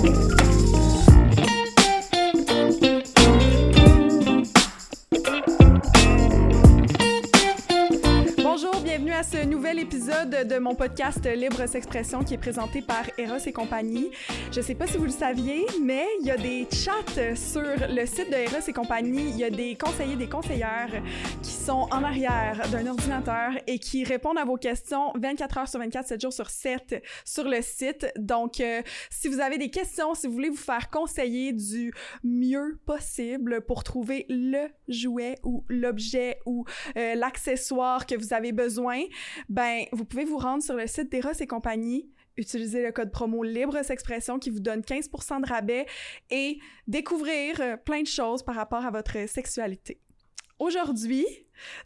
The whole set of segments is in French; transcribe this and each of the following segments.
podcast. De mon podcast Libre S'expression qui est présenté par Eros et compagnie. Je sais pas si vous le saviez, mais il y a des chats sur le site de Eros et compagnie. Il y a des conseillers, des conseillères qui sont en arrière d'un ordinateur et qui répondent à vos questions 24 heures sur 24, 7 jours sur 7 sur le site. Donc, euh, si vous avez des questions, si vous voulez vous faire conseiller du mieux possible pour trouver le jouet ou l'objet ou euh, l'accessoire que vous avez besoin, ben, vous pouvez vous rendre sur le site d'Eros et compagnie, utiliser le code promo Libre Expression qui vous donne 15% de rabais et découvrir euh, plein de choses par rapport à votre sexualité. Aujourd'hui,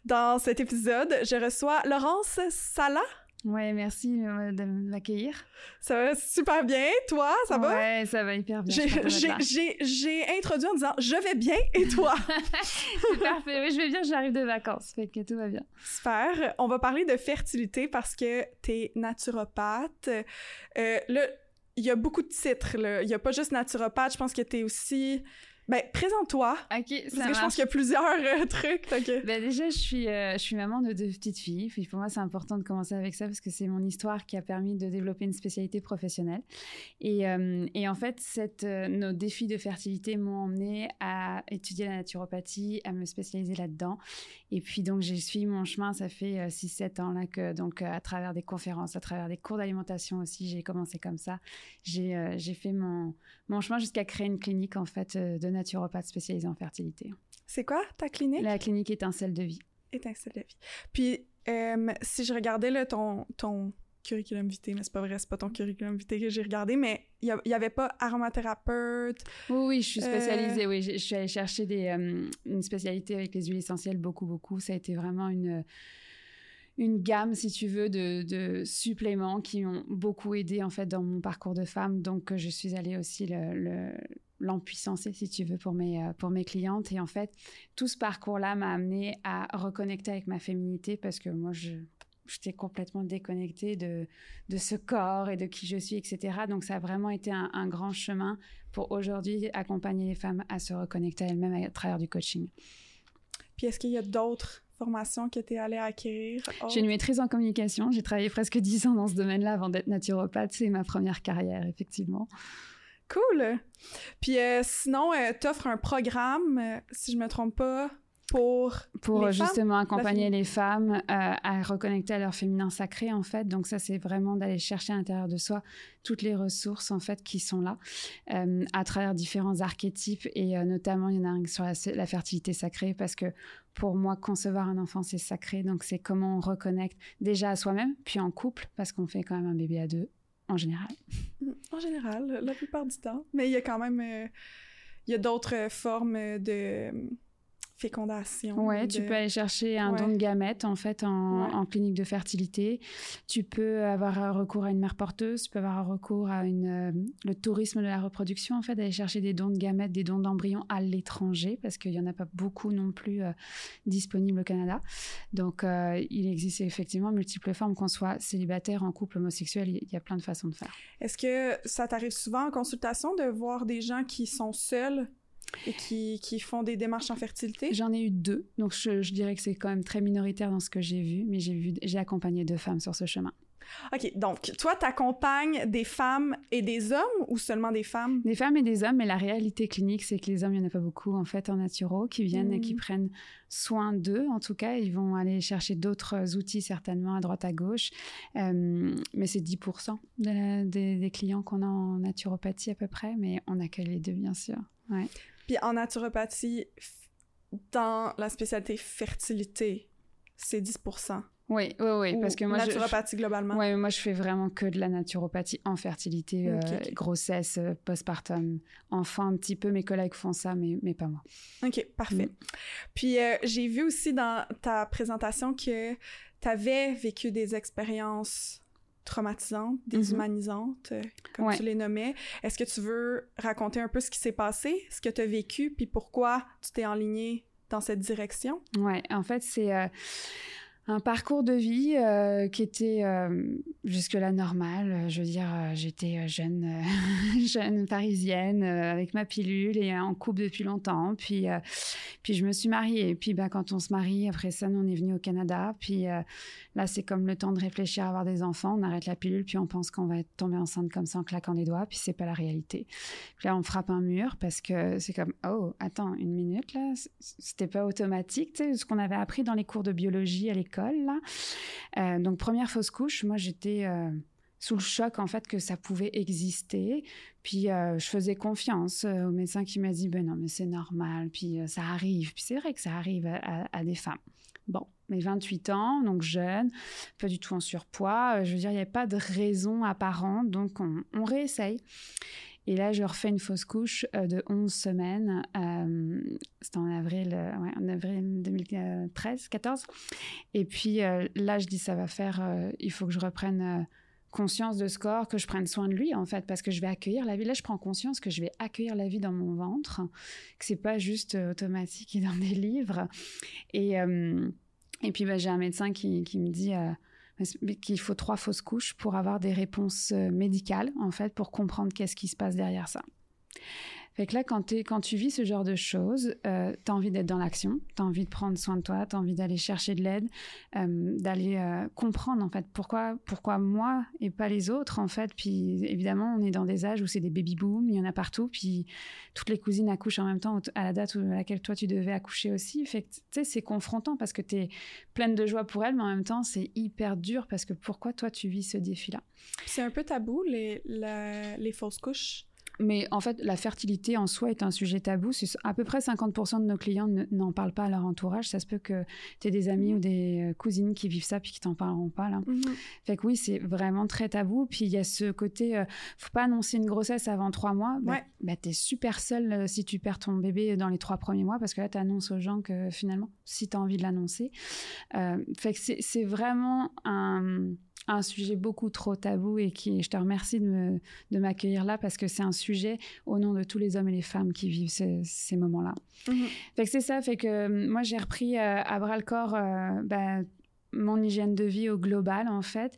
dans cet épisode, je reçois Laurence Sala. Ouais, merci euh, de m'accueillir. Ça va super bien. Toi, ça va? Ouais, ça va hyper bien. J'ai introduit en disant je vais bien et toi? C'est parfait. Oui, je vais bien, j'arrive de vacances. Fait que tout va bien. Super. On va parler de fertilité parce que tu es naturopathe. Euh, là, il y a beaucoup de titres. Il n'y a pas juste naturopathe. Je pense que tu es aussi ben, présente-toi. OK, ça Parce que je pense qu'il y a plusieurs euh, trucs. Ben, déjà, je suis, euh, je suis maman de deux petites filles. Puis pour moi, c'est important de commencer avec ça parce que c'est mon histoire qui a permis de développer une spécialité professionnelle. Et, euh, et en fait, cette, nos défis de fertilité m'ont emmené à étudier la naturopathie, à me spécialiser là-dedans. Et puis, donc, j'ai suivi mon chemin. Ça fait 6-7 ans là que, donc, à travers des conférences, à travers des cours d'alimentation aussi, j'ai commencé comme ça. J'ai j'ai fait mon, mon chemin jusqu'à créer une clinique, en fait, de naturopathe spécialisé en fertilité. C'est quoi ta clinique? La clinique Étincelle de vie. Étincelle de vie. Puis, euh, si je regardais là, ton, ton curriculum vitae, mais c'est pas vrai, c'est pas ton curriculum vitae que j'ai regardé, mais il y, avait pas aromathérapeute. Oui, oui, je suis euh, spécialisée, oui. Je, suis allée chercher des, euh, une spécialité avec les huiles essentielles, beaucoup, beaucoup. Ça a été vraiment une une gamme, si tu veux, de, de, suppléments qui ont beaucoup aidé en fait dans mon parcours de femme. Donc, je suis allée aussi le, l'empuissancer, si tu veux, pour mes, euh, pour mes clientes. Et en fait, tout ce parcours-là m'a amené à reconnecter avec ma féminité parce que moi, je, j'étais complètement déconnectée de, de ce corps et de qui je suis, etc. Donc, ça a vraiment été un, grand chemin pour aujourd'hui accompagner les femmes à se reconnecter à elles-mêmes à travers du coaching. Puis, est-ce qu'il y a d'autres formations que tu es allée acquérir? J'ai une maîtrise en communication. J'ai travaillé presque 10 ans dans ce domaine-là avant d'être naturopathe. C'est ma première carrière, effectivement. Cool. Puis euh, sinon, euh, tu offres un programme, euh, si je me trompe pas, pour pour justement accompagner les femmes à reconnecter à leur féminin sacré en fait. Donc ça c'est vraiment d'aller chercher à l'intérieur de soi toutes les ressources en fait qui sont là à travers différents archétypes. Et notamment il y en a un sur la, fertilité sacrée parce que pour moi concevoir un enfant c'est sacré. Donc c'est comment on reconnecte déjà à soi-même puis en couple parce qu'on fait quand même un bébé à deux en général. En général, la plupart du temps. Mais il y a quand même... Euh, il y a d'autres formes de fécondation. Ouais, tu peux aller chercher un don de gamètes en fait en, clinique de fertilité. Tu peux avoir recours à une mère porteuse, tu peux avoir recours à une, euh, le tourisme de la reproduction en fait, d'aller chercher des dons de gamètes, des dons d'embryons à l'étranger parce qu'il n'y en a pas beaucoup non plus euh, disponibles au Canada. Donc euh, il existe effectivement multiples formes, qu'on soit célibataire, en couple, homosexuel, il y a plein de façons de faire. Est-ce que ça t'arrive souvent en consultation de voir des gens qui sont seuls et qui, qui, font des démarches en fertilité? J'en ai eu deux, donc je, je dirais que c'est quand même très minoritaire dans ce que j'ai vu, mais j'ai vu, j'ai accompagné deux femmes sur ce chemin. OK, donc toi, tu accompagnes des femmes et des hommes ou seulement des femmes? Des femmes et des hommes, mais la réalité clinique, c'est que les hommes, il n'y en a pas beaucoup en fait en naturo qui viennent et qui hmm. prennent soin d'eux. En tout cas, ils vont aller chercher d'autres outils certainement à droite à gauche, euh, mais c'est 10% des, des, clients qu'on a en naturopathie à peu près, mais on accueille les deux bien sûr. Ouais. Puis en naturopathie, dans la spécialité fertilité, c'est 10% oui, oui, oui, parce que moi, naturopathie globalement. Oui, moi je fais vraiment que de la naturopathie en fertilité, euh, grossesse, euh, postpartum, enfant un petit peu. Mes collègues font ça, mais, mais pas moi. Ok, parfait. Mm. Puis euh, j'ai vu aussi dans ta présentation que tu avais vécu des expériences traumatisantes, mhm. déshumanisantes, euh, comme tu les nommais. Est-ce que tu veux raconter un peu ce qui s'est passé, ce que tu as vécu, puis pourquoi tu t'es enligné dans cette direction? Ouais, en fait, c'est... Euh, un parcours de vie euh, qui était euh, jusque-là normal. Je veux dire, euh, j'étais jeune, jeune parisienne avec ma pilule et en couple depuis longtemps. Puis, puis je me suis mariée. Puis bah, quand on se marie, après ça, nous, on est venu au Canada. Puis là, c'est comme le temps de réfléchir à avoir des enfants. On arrête la pilule, puis on pense qu'on va tombé enceinte comme ça en claquant des doigts. Puis c'est pas la réalité. Puis là, on frappe un mur parce que c'est comme, oh, attends, une minute là, c'était pas automatique. Ce qu'on avait appris dans les cours de biologie à l'école Euh, donc première fausse couche, moi j'étais euh, sous le choc en fait que ça pouvait exister. Puis euh, je faisais confiance au médecin qui m'a dit ben non mais c'est normal. Puis ça arrive. Puis c'est vrai que ça arrive à, des femmes. Bon, mes 28 ans, donc jeune, pas du tout en surpoids. Je veux dire, il n'y avait pas de raison apparente, donc on, on réessaye. Et là, je refais une fausse couche euh, de 11 semaines. Euh, C'était en avril, euh, en avril 2013, 14. Et puis là, je dis, ça va faire, il faut que je reprenne conscience de ce corps, que je prenne soin de lui en fait, parce que je vais accueillir la vie. Là, je prends conscience que je vais accueillir la vie dans mon ventre, que c'est pas juste automatique et dans des livres. Et, et puis, bah, j'ai un médecin qui, qui me dit qu'il faut trois fausses couches pour avoir des réponses euh, médicales, en fait, pour comprendre qu'est-ce qui se passe derrière ça. Fait que là, quand, tu vis ce genre de choses, euh, tu as envie d'être dans l'action, tu as envie de prendre soin de toi, tu as envie d'aller chercher de l'aide, euh, d'aller euh, comprendre en fait pourquoi, pourquoi moi et pas les autres en fait. Puis évidemment, on est dans des âges où c'est des baby boom, il y en a partout, puis toutes les cousines accouchent en même temps à la date à laquelle toi tu devais accoucher aussi. Fait que c'est confrontant parce que tu es pleine de joie pour elle, mais en même temps, c'est hyper dur parce que pourquoi toi tu vis ce défi-là? C'est un peu tabou les, les fausses couches mais en fait, la fertilité en soi est un sujet tabou. À peu près 50% de nos clients n'en parlent pas à leur entourage. Ça se peut que tu aies des amis ou des euh, cousines qui vivent ça puis qui t'en parleront pas. Là. Mhm. Fait que oui, c'est vraiment très tabou. Puis il y a ce côté, euh, faut pas annoncer une grossesse avant trois mois. Bah, bah tu es super seule euh, si tu perds ton bébé dans les trois premiers mois parce que là, tu annonces aux gens que finalement, si tu as envie de l'annoncer. fait que c'est vraiment un un sujet beaucoup trop tabou et qui, je te remercie de, m'accueillir là parce que c'est un sujet au nom de tous les hommes et les femmes qui vivent ces, moments-là. Mhm. Fait que c'est ça, fait que euh, moi j'ai repris euh, à bras le corps euh, ben, mon hygiène de vie au global en fait.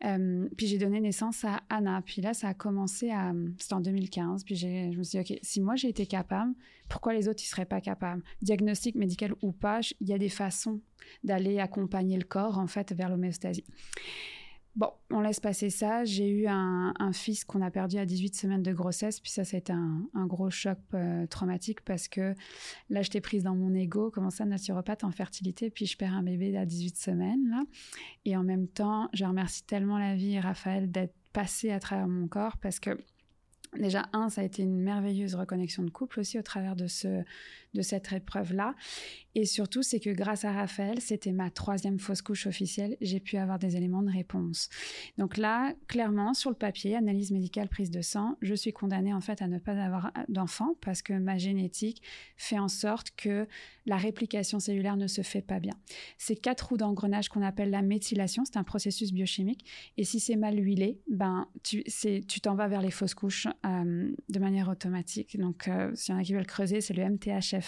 puis j'ai donné naissance à Anna. Puis là ça a commencé à, c'était en 2015. Puis je me suis dit ok, si moi j'ai été capable, pourquoi les autres ils seraient pas capables? Diagnostic médical ou pas, il y a des façons d'aller accompagner le corps en fait vers l'homéostasie. Bon, on laisse passer ça. J'ai eu un, fils qu'on a perdu à 18 semaines de grossesse, puis ça, c'était un, un gros choc euh, traumatique parce que là, j'étais prise dans mon ego, comment ça, naturopathe en fertilité, puis je perds un bébé à 18 semaines, là. Et en même temps, je remercie tellement la vie et Raphaël d'être passé à travers mon corps parce que Déjà, un, ça a été une merveilleuse reconnexion de couple aussi au travers de, ce, de cette épreuve-là. Et surtout, c'est que grâce à Raphaël, c'était ma troisième fausse couche officielle, j'ai pu avoir des éléments de réponse. Donc là, clairement, sur le papier, analyse médicale, prise de sang, je suis condamnée en fait à ne pas avoir d'enfant parce que ma génétique fait en sorte que la réplication cellulaire ne se fait pas bien. C'est quatre roues d'engrenage qu'on appelle la méthylation, c'est un processus biochimique. Et si c'est mal huilé, ben tu t'en vas vers les fausses couches euh, de manière automatique. Donc, euh, s'il y en a qui veulent creuser, c'est le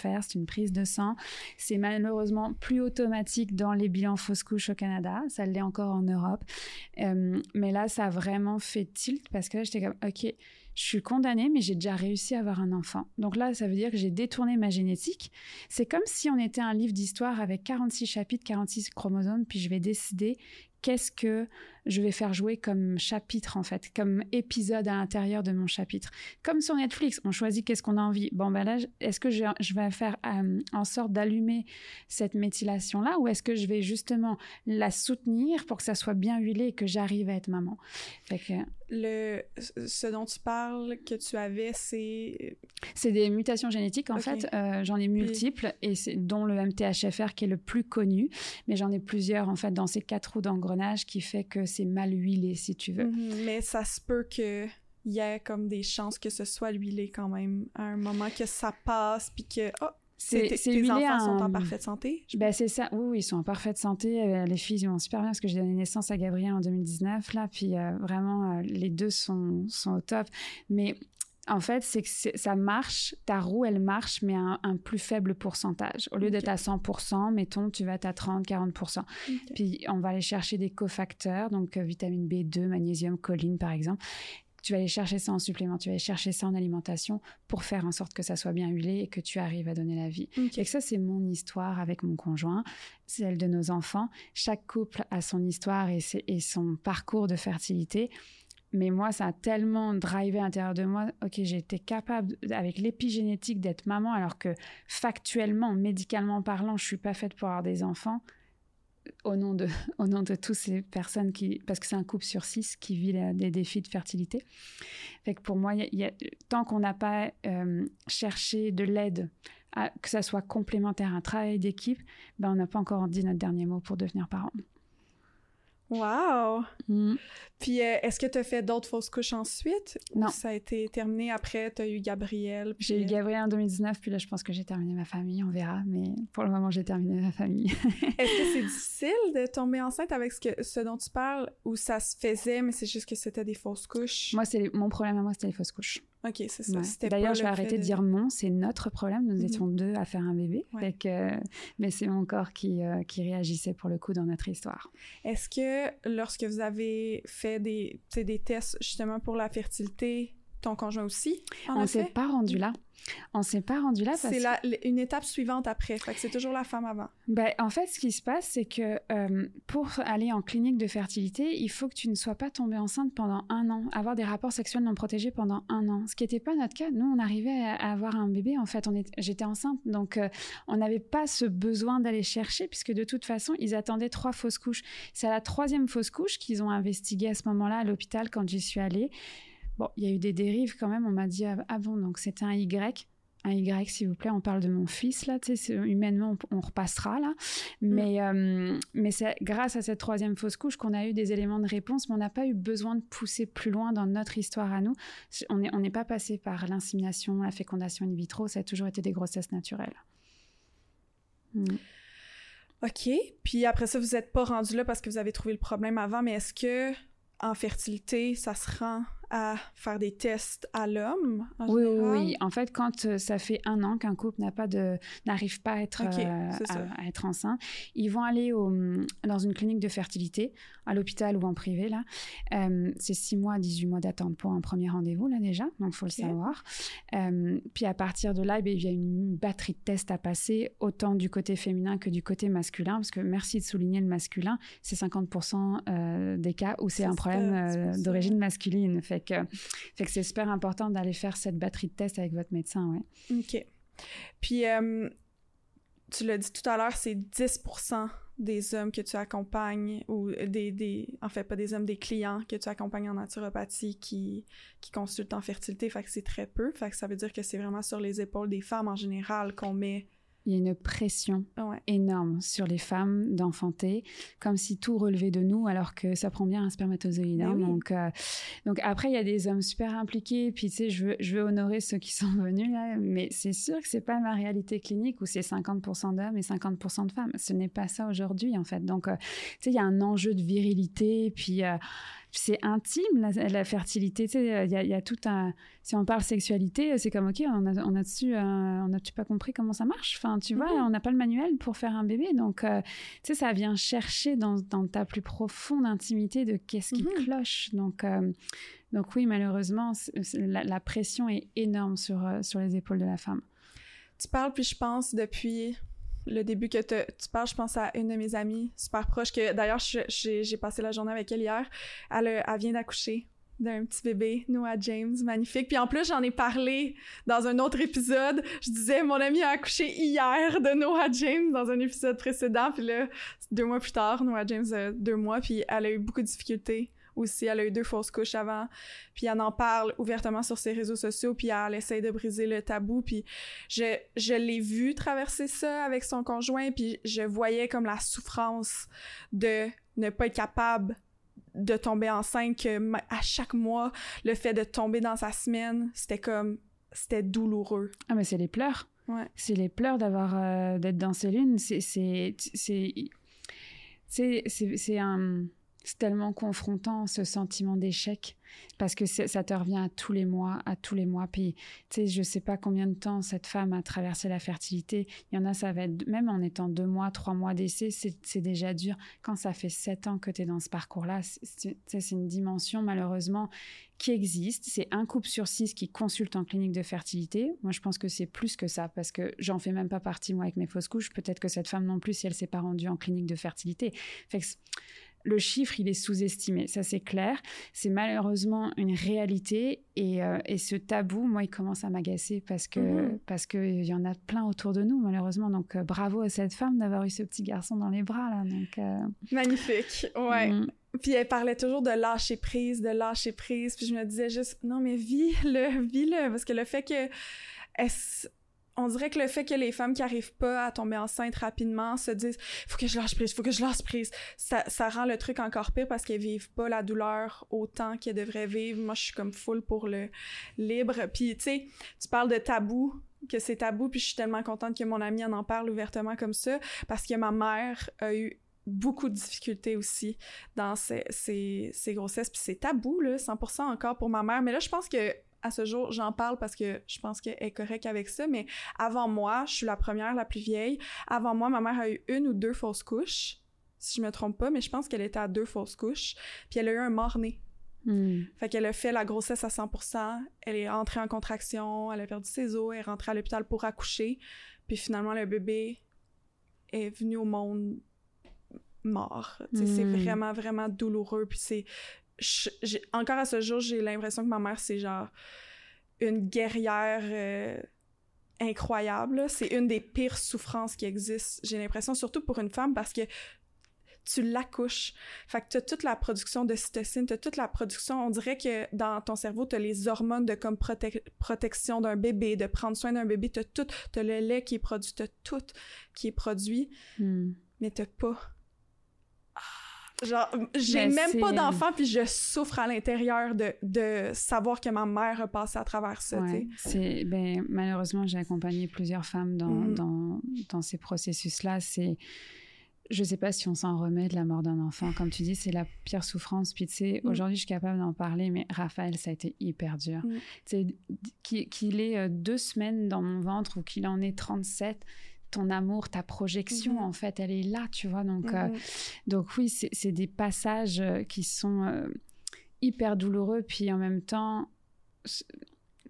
MTHFR, c'est une prise de sang c'est malheureusement plus automatique dans les bilans fausses couches au Canada. Ça l'est encore en Europe. Euh, mais là, ça a vraiment fait tilt parce que là, j'étais comme, OK, je suis condamnée, mais j'ai déjà réussi à avoir un enfant. Donc là, ça veut dire que j'ai détourné ma génétique. C'est comme si on était un livre d'histoire avec 46 chapitres, 46 chromosomes, puis je vais décider qu'est-ce que je vais faire jouer comme chapitre en fait, comme épisode à l'intérieur de mon chapitre. Comme sur Netflix, on choisit qu'est-ce qu'on a envie. Bon ben là, est-ce que je, vais faire euh, en sorte d'allumer cette méthylation là ou est-ce que je vais justement la soutenir pour que ça soit bien huilé et que j'arrive à être maman? Fait que, le, ce dont tu parles que tu avais, c'est... C'est des mutations génétiques, en fait. Euh, j'en ai multiples, et c'est, dont le MTHFR qui est le plus connu. Mais j'en ai plusieurs, en fait, dans ces quatre roues d'engrenage qui fait que c'est mal huilé, si tu veux. Mhm, mais ça se peut que il y ait comme des chances que ce soit huilé quand même à un moment que ça passe puis que oh, c'est tes enfants sont en parfaite santé? Ben c'est ça. Oui, oui, ils sont en parfaite santé. Euh, les filles ils vont super bien parce que j'ai donné naissance à Gabriel en 2019 là, puis euh, vraiment euh, les deux sont sont au top. Mais en fait, c'est que ça marche, ta roue, elle marche, mais à un, plus faible pourcentage. Au lieu d'être à 100%, mettons, tu vas être à 30-40%. Puis, on va aller chercher des cofacteurs, donc euh, vitamine B2, magnésium, choline, par exemple. Tu vas aller chercher ça en supplément, tu vas aller chercher ça en alimentation pour faire en sorte que ça soit bien huilé et que tu arrives à donner la vie. Et que ça, c'est mon histoire avec mon conjoint, celle de nos enfants. Chaque couple a son histoire et, et son parcours de fertilité. Mais moi, ça a tellement drivé à l'intérieur de moi. Ok, été capable, avec l'épigénétique, d'être maman, alors que factuellement, médicalement parlant, je suis pas faite pour avoir des enfants. Au nom de, au nom de toutes ces personnes qui, parce que c'est un couple sur six qui vit des défis de fertilité. Fait que pour moi, tant qu'on n'a pas euh, cherché de l'aide, que ça soit complémentaire, un travail d'équipe, ben on n'a pas encore dit notre dernier mot pour devenir parent. Wow! Mm. Puis, euh, est-ce que tu as fait d'autres fausses couches ensuite? Non. ça a été terminé après? Tu as eu Gabriel? J'ai eu euh, Gabriel en 2019, puis là, je pense que j'ai terminé ma famille, on verra. Mais pour le moment, j'ai terminé ma famille. est-ce que c'est difficile de tomber enceinte avec ce, que, ce dont tu parles? Ou ça se faisait, mais c'est juste que c'était des fausses couches? Moi, c'est mon problème à moi, c'était les fausses couches. OK, c'est ça. D'ailleurs, je vais arrêter de... dire non, c'est notre problème. Nous mhm. étions deux à faire un bébé. mais c'est mon corps qui, euh, qui réagissait pour le coup dans notre histoire. Est-ce que lorsque vous avez fait des, des tests justement pour la fertilité, ton conjoint aussi? On ne s'est pas rendu là. On s'est pas rendu là parce c'est une étape suivante après. Fait que c'est toujours la femme avant. Ben, en fait, ce qui se passe, c'est que euh, pour aller en clinique de fertilité, il faut que tu ne sois pas tombée enceinte pendant un an, avoir des rapports sexuels non protégés pendant un an. Ce qui n'était pas notre cas. Nous, on arrivait à, avoir un bébé. En fait, on j'étais enceinte, donc euh, on n'avait pas ce besoin d'aller chercher puisque de toute façon, ils attendaient trois fausses couches. C'est à la troisième fausse couche qu'ils ont investigué à ce moment-là à l'hôpital quand j'y suis allée. Bon, il y a eu des dérives quand même. On m'a dit bon, donc c'était un Y. Un Y, s'il vous plaît. On parle de mon fils là. Tu sais, humainement, on, repassera là. Mm. Mais euh, mais c'est grâce à cette troisième fausse couche qu'on a eu des éléments de réponse, mais on n'a pas eu besoin de pousser plus loin dans notre histoire à nous. On n'est on n'est pas passé par l'insémination, la fécondation in vitro. Ça a toujours été des grossesses naturelles. Mm. OK. Puis après ça, vous n'êtes pas rendu là parce que vous avez trouvé le problème avant, mais est-ce que en fertilité, ça se rend à faire des tests à l'homme oui, oui, En fait, quand euh, ça fait un an qu'un couple n'a pas de n'arrive pas à être euh, à, être enceinte, ils vont aller au, dans une clinique de fertilité à l'hôpital ou en privé là. Euh, c'est 6 mois, 18 mois d'attente pour un premier rendez-vous là déjà, donc faut le savoir. puis à partir de là, eh il y a une batterie de tests à passer autant du côté féminin que du côté masculin parce que merci de souligner le masculin, c'est 50% des cas où c'est un problème d'origine masculine. Fait fait que c'est super important d'aller faire cette batterie de tests avec votre médecin, ouais. OK. Puis, euh, tu l'as dit tout à l'heure, c'est 10% des hommes que tu accompagnes, ou des, des, en fait, pas des hommes, des clients que tu accompagnes en naturopathie qui, qui consultent en fertilité. Fait que c'est très peu. Fait que ça veut dire que c'est vraiment sur les épaules des femmes en général qu'on met il y a une pression énorme sur les femmes d'enfanter, comme si tout relevait de nous, alors que ça prend bien un spermatozoïde. Hein. donc, euh, donc après, il y a des hommes super impliqués, puis tu sais, je veux, je veux honorer ceux qui sont venus là, mais c'est sûr que c'est pas ma réalité clinique où c'est 50% d'hommes et 50% de femmes. Ce n'est pas ça aujourd'hui, en fait. Donc, euh, tu sais, il y a un enjeu de virilité, puis euh, c'est intime la, fertilité. Tu sais, il y, a, tout un. Si on parle sexualité, c'est comme ok, on a, on a dessus, on a-tu pas compris comment ça marche? Enfin, tu vois, mhm. on n'a pas le manuel pour faire un bébé, donc euh, tu sais, ça vient chercher dans, dans, ta plus profonde intimité de qu'est-ce qui mhm. cloche. Donc, euh, donc oui, malheureusement, la, pression est énorme sur euh, sur les épaules de la femme. Tu parles, puis je pense depuis le début que tu parles, je pense à une de mes amies super proche, que d'ailleurs, j'ai passé la journée avec elle hier. Elle, vient d'accoucher d'un petit bébé, Noah James, magnifique. Puis en plus, j'en ai parlé dans un autre épisode. Je disais, mon ami a accouché hier de Noah James dans un épisode précédent. Puis là, deux mois plus tard, Noah James a deux mois, puis elle a eu beaucoup de difficultés aussi. Elle a eu deux fausses couches avant. Puis elle en parle ouvertement sur ses réseaux sociaux, puis elle essaie de briser le tabou. Puis je, je l'ai vu traverser ça avec son conjoint, puis je voyais comme la souffrance de ne pas être capable de tomber enceinte, que à chaque mois, le fait de tomber dans sa semaine, c'était comme, c'était douloureux. Ah, mais c'est les pleurs. Ouais. C'est les pleurs d'avoir, euh, d'être dans ces lunes. C'est, c'est, c'est un c'est tellement confrontant ce sentiment d'échec parce que ça te revient à tous les mois, à tous les mois. Puis, tu sais, je sais pas combien de temps cette femme a traversé la fertilité. Il y en a, ça va être, même en étant deux mois, trois mois d'essai, c'est déjà dur. Quand ça fait sept ans que tu es dans ce parcours-là, c'est une dimension, malheureusement, qui existe. C'est un couple sur six qui consulte en clinique de fertilité. Moi, je pense que c'est plus que ça parce que j'en fais même pas partie, moi, avec mes fausses couches. Peut-être que cette femme non plus, si elle s'est pas rendue en clinique de fertilité. Le chiffre, il est sous-estimé, ça c'est clair. C'est malheureusement une réalité et, euh, ce tabou, moi, il commence à m'agacer parce que mhm. parce qu'il y en a plein autour de nous, malheureusement. Donc euh, bravo à cette femme d'avoir eu ce petit garçon dans les bras là. Donc euh, magnifique, ouais. Mm. Puis elle parlait toujours de lâcher prise, de lâcher prise. Puis je me disais juste non mais vis-le, vis-le, parce que le fait que on dirait que le fait que les femmes qui arrivent pas à tomber enceinte rapidement se disent faut que je lâche prise, faut que je lâche prise, ça, rend le truc encore pire parce qu'elles vivent pas la douleur autant qu'elles devraient vivre. Moi, je suis comme full pour le libre. Puis tu sais, tu parles de tabou que c'est tabou, puis je suis tellement contente que mon amie en en parle ouvertement comme ça, parce que ma mère a eu beaucoup de difficultés aussi dans ces grossesses, puis c'est tabou, là, 100% encore pour ma mère, mais là, je pense que à ce jour, j'en parle parce que je pense qu'elle est correcte avec ça, mais avant moi, je suis la première, la plus vieille. Avant moi, ma mère a eu une ou deux fausses couches, si je me trompe pas, mais je pense qu'elle était à deux fausses couches. Puis elle a eu un mort-né. Hmm. Fait qu'elle a fait la grossesse à 100%, elle est entrée en contraction, elle a perdu ses os, elle est rentrée à l'hôpital pour accoucher, puis finalement le bébé est venu au monde mort. C'est hmm. vraiment, vraiment douloureux, puis c'est encore à ce jour, j'ai l'impression que ma mère, c'est genre une guerrière euh, incroyable. C'est une des pires souffrances qui existent, j'ai l'impression, surtout pour une femme, parce que tu l'accouches. Fait que t'as toute la production de cytocine, t'as toute la production, on dirait que dans ton cerveau, t'as les hormones de comme protection d'un bébé, de prendre soin d'un bébé, t'as tout, t'as le lait qui est produit, t'as tout qui est produit, hmm. mais t'as pas Genre, j'ai même pas d'enfant, puis je souffre à l'intérieur de, de, savoir que ma mère a passé à travers ça. c'est, ben, malheureusement, j'ai accompagné plusieurs femmes dans, mm. dans, dans ces processus-là. C'est, je sais pas si on s'en remet de la mort d'un enfant. Comme tu dis, c'est la pire souffrance. Puis tu sais, mm. aujourd'hui, je suis capable d'en parler, mais Raphaël, ça a été hyper dur. Mm. Tu sais, qu'il ait euh, deux semaines dans mon ventre ou qu'il en ait 37, ton amour, ta projection, mhm. en fait, elle est là, tu vois. Donc, euh, mhm. donc oui, c'est des passages euh, qui sont euh, hyper douloureux, puis en même temps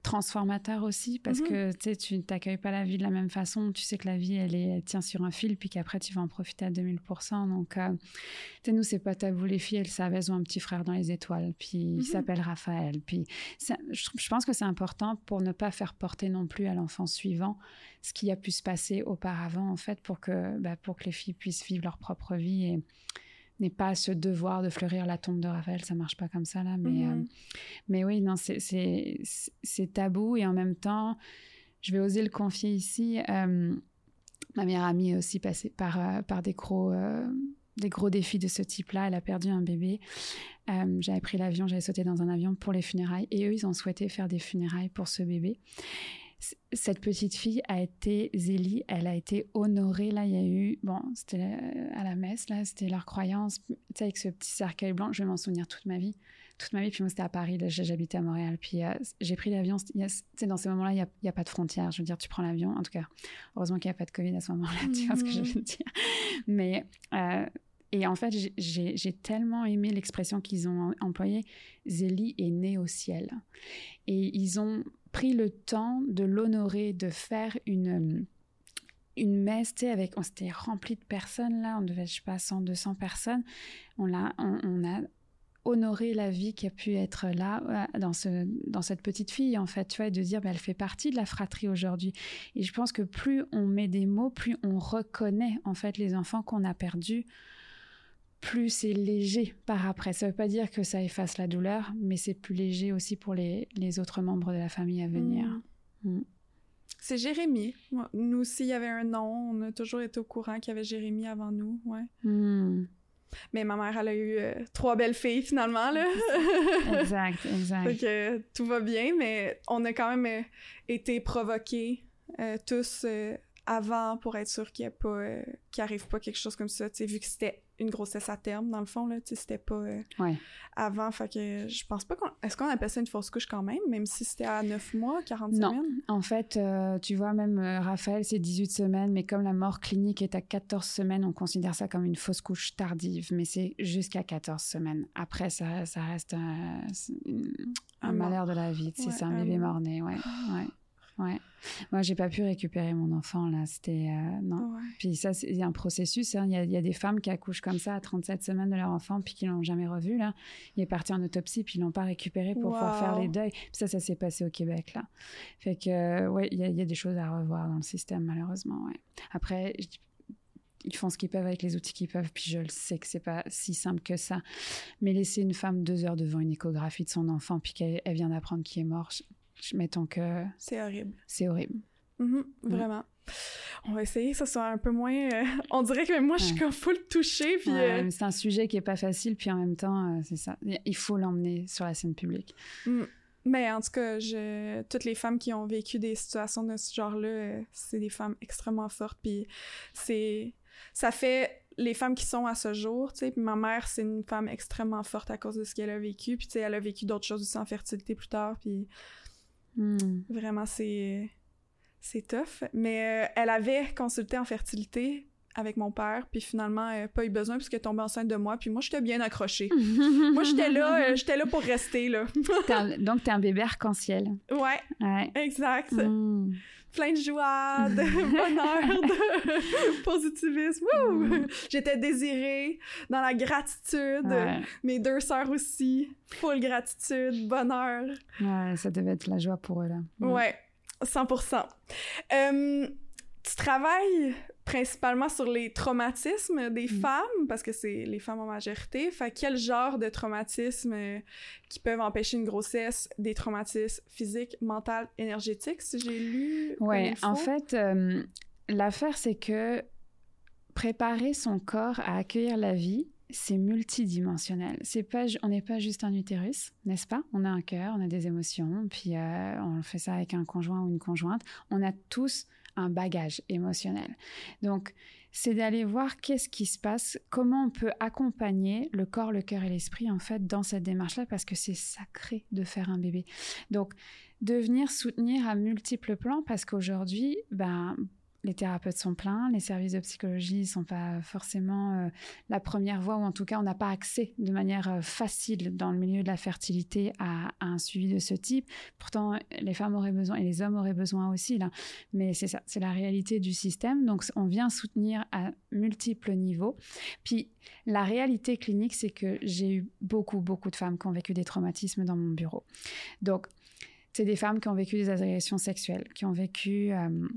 transformateur aussi parce mhm. que tu t'accueilles pas la vie de la même façon. Tu sais que la vie, elle, est, tient sur un fil, puis qu'après, tu vas en profiter à 2000%. Donc, euh, nous, c'est pas tabou. Les filles, elles savent, elles ont un petit frère dans les étoiles, puis il mhm. s'appelle Raphaël. Puis je, pense que c'est important pour ne pas faire porter non plus à l'enfant suivant ce qui a pu se passer auparavant, en fait, pour que, bah, pour que les filles puissent vivre leur propre vie et n'est pas ce devoir de fleurir la tombe de Raphaël, ça marche pas comme ça là, mais, mhm. euh, mais oui, non, c'est tabou et en même temps, je vais oser le confier ici. Euh, ma meilleure amie est aussi passée par, euh, par des gros des gros défis de ce type-là. Elle a perdu un bébé. j'avais pris l'avion, j'avais sauté dans un avion pour les funérailles et eux, ils ont souhaité faire des funérailles pour ce bébé cette petite fille a été Zélie, elle a été honorée. Là, il y a eu, bon, c'était euh, à la messe, là, c'était leur croyance, tu sais, avec ce petit cercueil blanc, je vais m'en souvenir toute ma vie. Toute ma vie, puis moi, c'était à Paris, j'habitais à Montréal. Puis euh, j'ai pris l'avion, tu sais, dans ces moments-là, il n'y a, pas de frontières. Je veux dire, tu prends l'avion, en tout cas, heureusement qu'il n'y a pas de Covid à ce moment-là, tu vois ce que je veux dire? Mais. Euh, et en fait, j'ai tellement aimé l'expression qu'ils ont employée. Zélie est née au ciel. Et ils ont pris le temps de l'honorer, de faire une une messe, tu sais, avec, on s'était rempli de personnes là, on devait, je sais pas, 100, 200 personnes. On l'a, on, a honoré la vie qui a pu être là dans ce, dans cette petite fille en fait, tu vois, et de dire, bah, elle fait partie de la fratrie aujourd'hui. Et je pense que plus on met des mots, plus on reconnaît en fait les enfants qu'on a perdus plus c'est léger par après. Ça ne veut pas dire que ça efface la douleur, mais c'est plus léger aussi pour les, autres membres de la famille à venir. Mm. Mm. C'est Jérémy. Nous aussi, il y avait un nom. On a toujours été au courant qu'il y avait Jérémy avant nous. Ouais. Mm. Mais ma mère, elle a eu euh, trois belles filles finalement. Là. exact, exact. Donc, tout va bien, mais on a quand même euh, été provoqués euh, tous avant pour être sûr qu'il n'y pas, qu'il arrive pas quelque chose comme ça. vu que c'était une grossesse à terme, dans le fond, là. Tu sais, c'était pas euh, Ouais. avant. Fait que je pense pas qu'on. Est-ce qu'on appelle ça une fausse couche quand même, même si c'était à 9 mois, 40 Non. semaines? En fait, euh, tu vois, même euh, Raphaël, c'est 18 semaines, mais comme la mort clinique est à 14 semaines, on considère ça comme une fausse couche tardive, mais c'est jusqu'à 14 semaines. Après, ça, ça reste un, c'est mort. malheur de la vie. C'est Ouais, ça, un bébé mort. mort-né, ouais. ouais. Ouais. Moi, j'ai pas pu récupérer mon enfant, là. C'était. euh, non. Ouais. Puis ça, c'est un processus. hein. Il y, a, il y a des femmes qui accouchent comme ça à 37 semaines de leur enfant, puis qui l'ont jamais revu. Là. Il est parti en autopsie, puis ils l'ont pas récupéré pour pouvoir faire les deuils. Puis ça, ça s'est passé au Québec. là. Fait que, euh, ouais, il y, a- il y a des choses à revoir dans le système, malheureusement. Ouais. Après, je dis- ils font ce qu'ils peuvent avec les outils qu'ils peuvent, puis je le sais que c'est pas si simple que ça. Mais laisser une femme deux heures devant une échographie de son enfant, puis qu'elle elle vient d'apprendre qu'il est mort, mettons que C'est horrible. c'est horrible. Mhm, Vraiment. On va essayer que ça soit un peu moins. euh, On dirait que moi, je suis comme full touchée. Puis, Ouais, euh, mais c'est un sujet qui est pas facile, puis en même temps, euh, c'est ça. Il faut l'emmener sur la scène publique. Mais en tout cas, je... toutes les femmes qui ont vécu des situations de ce genre-là, c'est des femmes extrêmement fortes. Puis c'est. Ça fait les femmes qui sont à ce jour, tu sais. Puis ma mère, c'est une femme extrêmement forte à cause de ce qu'elle a vécu. Puis tu sais, elle a vécu d'autres choses aussi en fertilité plus tard. Puis Hmm. vraiment, c'est. C'est tough. Mais euh, elle avait consulté en fertilité avec mon père. Puis finalement, pas eu besoin puisqu'elle est tombée enceinte de moi. Puis moi, j'étais bien accrochée. moi, j'étais là, euh, j'étais là pour rester, là. T'es un- donc, tu es un bébé arc-en-ciel. ouais, Ouais. exact. Hmm. Plein de joie, de bonheur, de positivisme. Wouh! J'étais désirée dans la gratitude. Ouais. Mes deux sœurs aussi. Full gratitude, bonheur. Ouais, ça devait être la joie pour eux, là. Ouais, 100%. Euh, tu travailles principalement sur les traumatismes des Mm. femmes, parce que c'est les femmes en majorité. Fait quel genre de traumatismes euh, qui peuvent empêcher une grossesse, des traumatismes physiques, mentaux, énergétiques, si j'ai lu il en fait, euh, l'affaire, c'est que préparer son corps à accueillir la vie, c'est multidimensionnel. C'est pas, on n'est pas juste un utérus, n'est-ce pas? On a un cœur, on a des émotions, puis euh, on fait ça avec un conjoint ou une conjointe. On a tous un bagage émotionnel. Donc, c'est d'aller voir qu'est-ce qui se passe, comment on peut accompagner le corps, le cœur et l'esprit en fait dans cette démarche-là, parce que c'est sacré de faire un bébé. Donc, de venir soutenir à multiples plans, parce qu'aujourd'hui, ben, les thérapeutes sont pleins, les services de psychologie ne sont pas forcément euh, la première voie, ou en tout cas, on n'a pas accès de manière euh, facile dans le milieu de la fertilité à, un suivi de ce type. Pourtant, les femmes auraient besoin, et les hommes auraient besoin aussi, là. Mais c'est ça, c'est la réalité du système. Donc, on vient soutenir à multiples niveaux. Puis, la réalité clinique, c'est que j'ai eu beaucoup, beaucoup de femmes qui ont vécu des traumatismes dans mon bureau. Donc, c'est des femmes qui ont vécu des agressions sexuelles, qui ont vécu euh,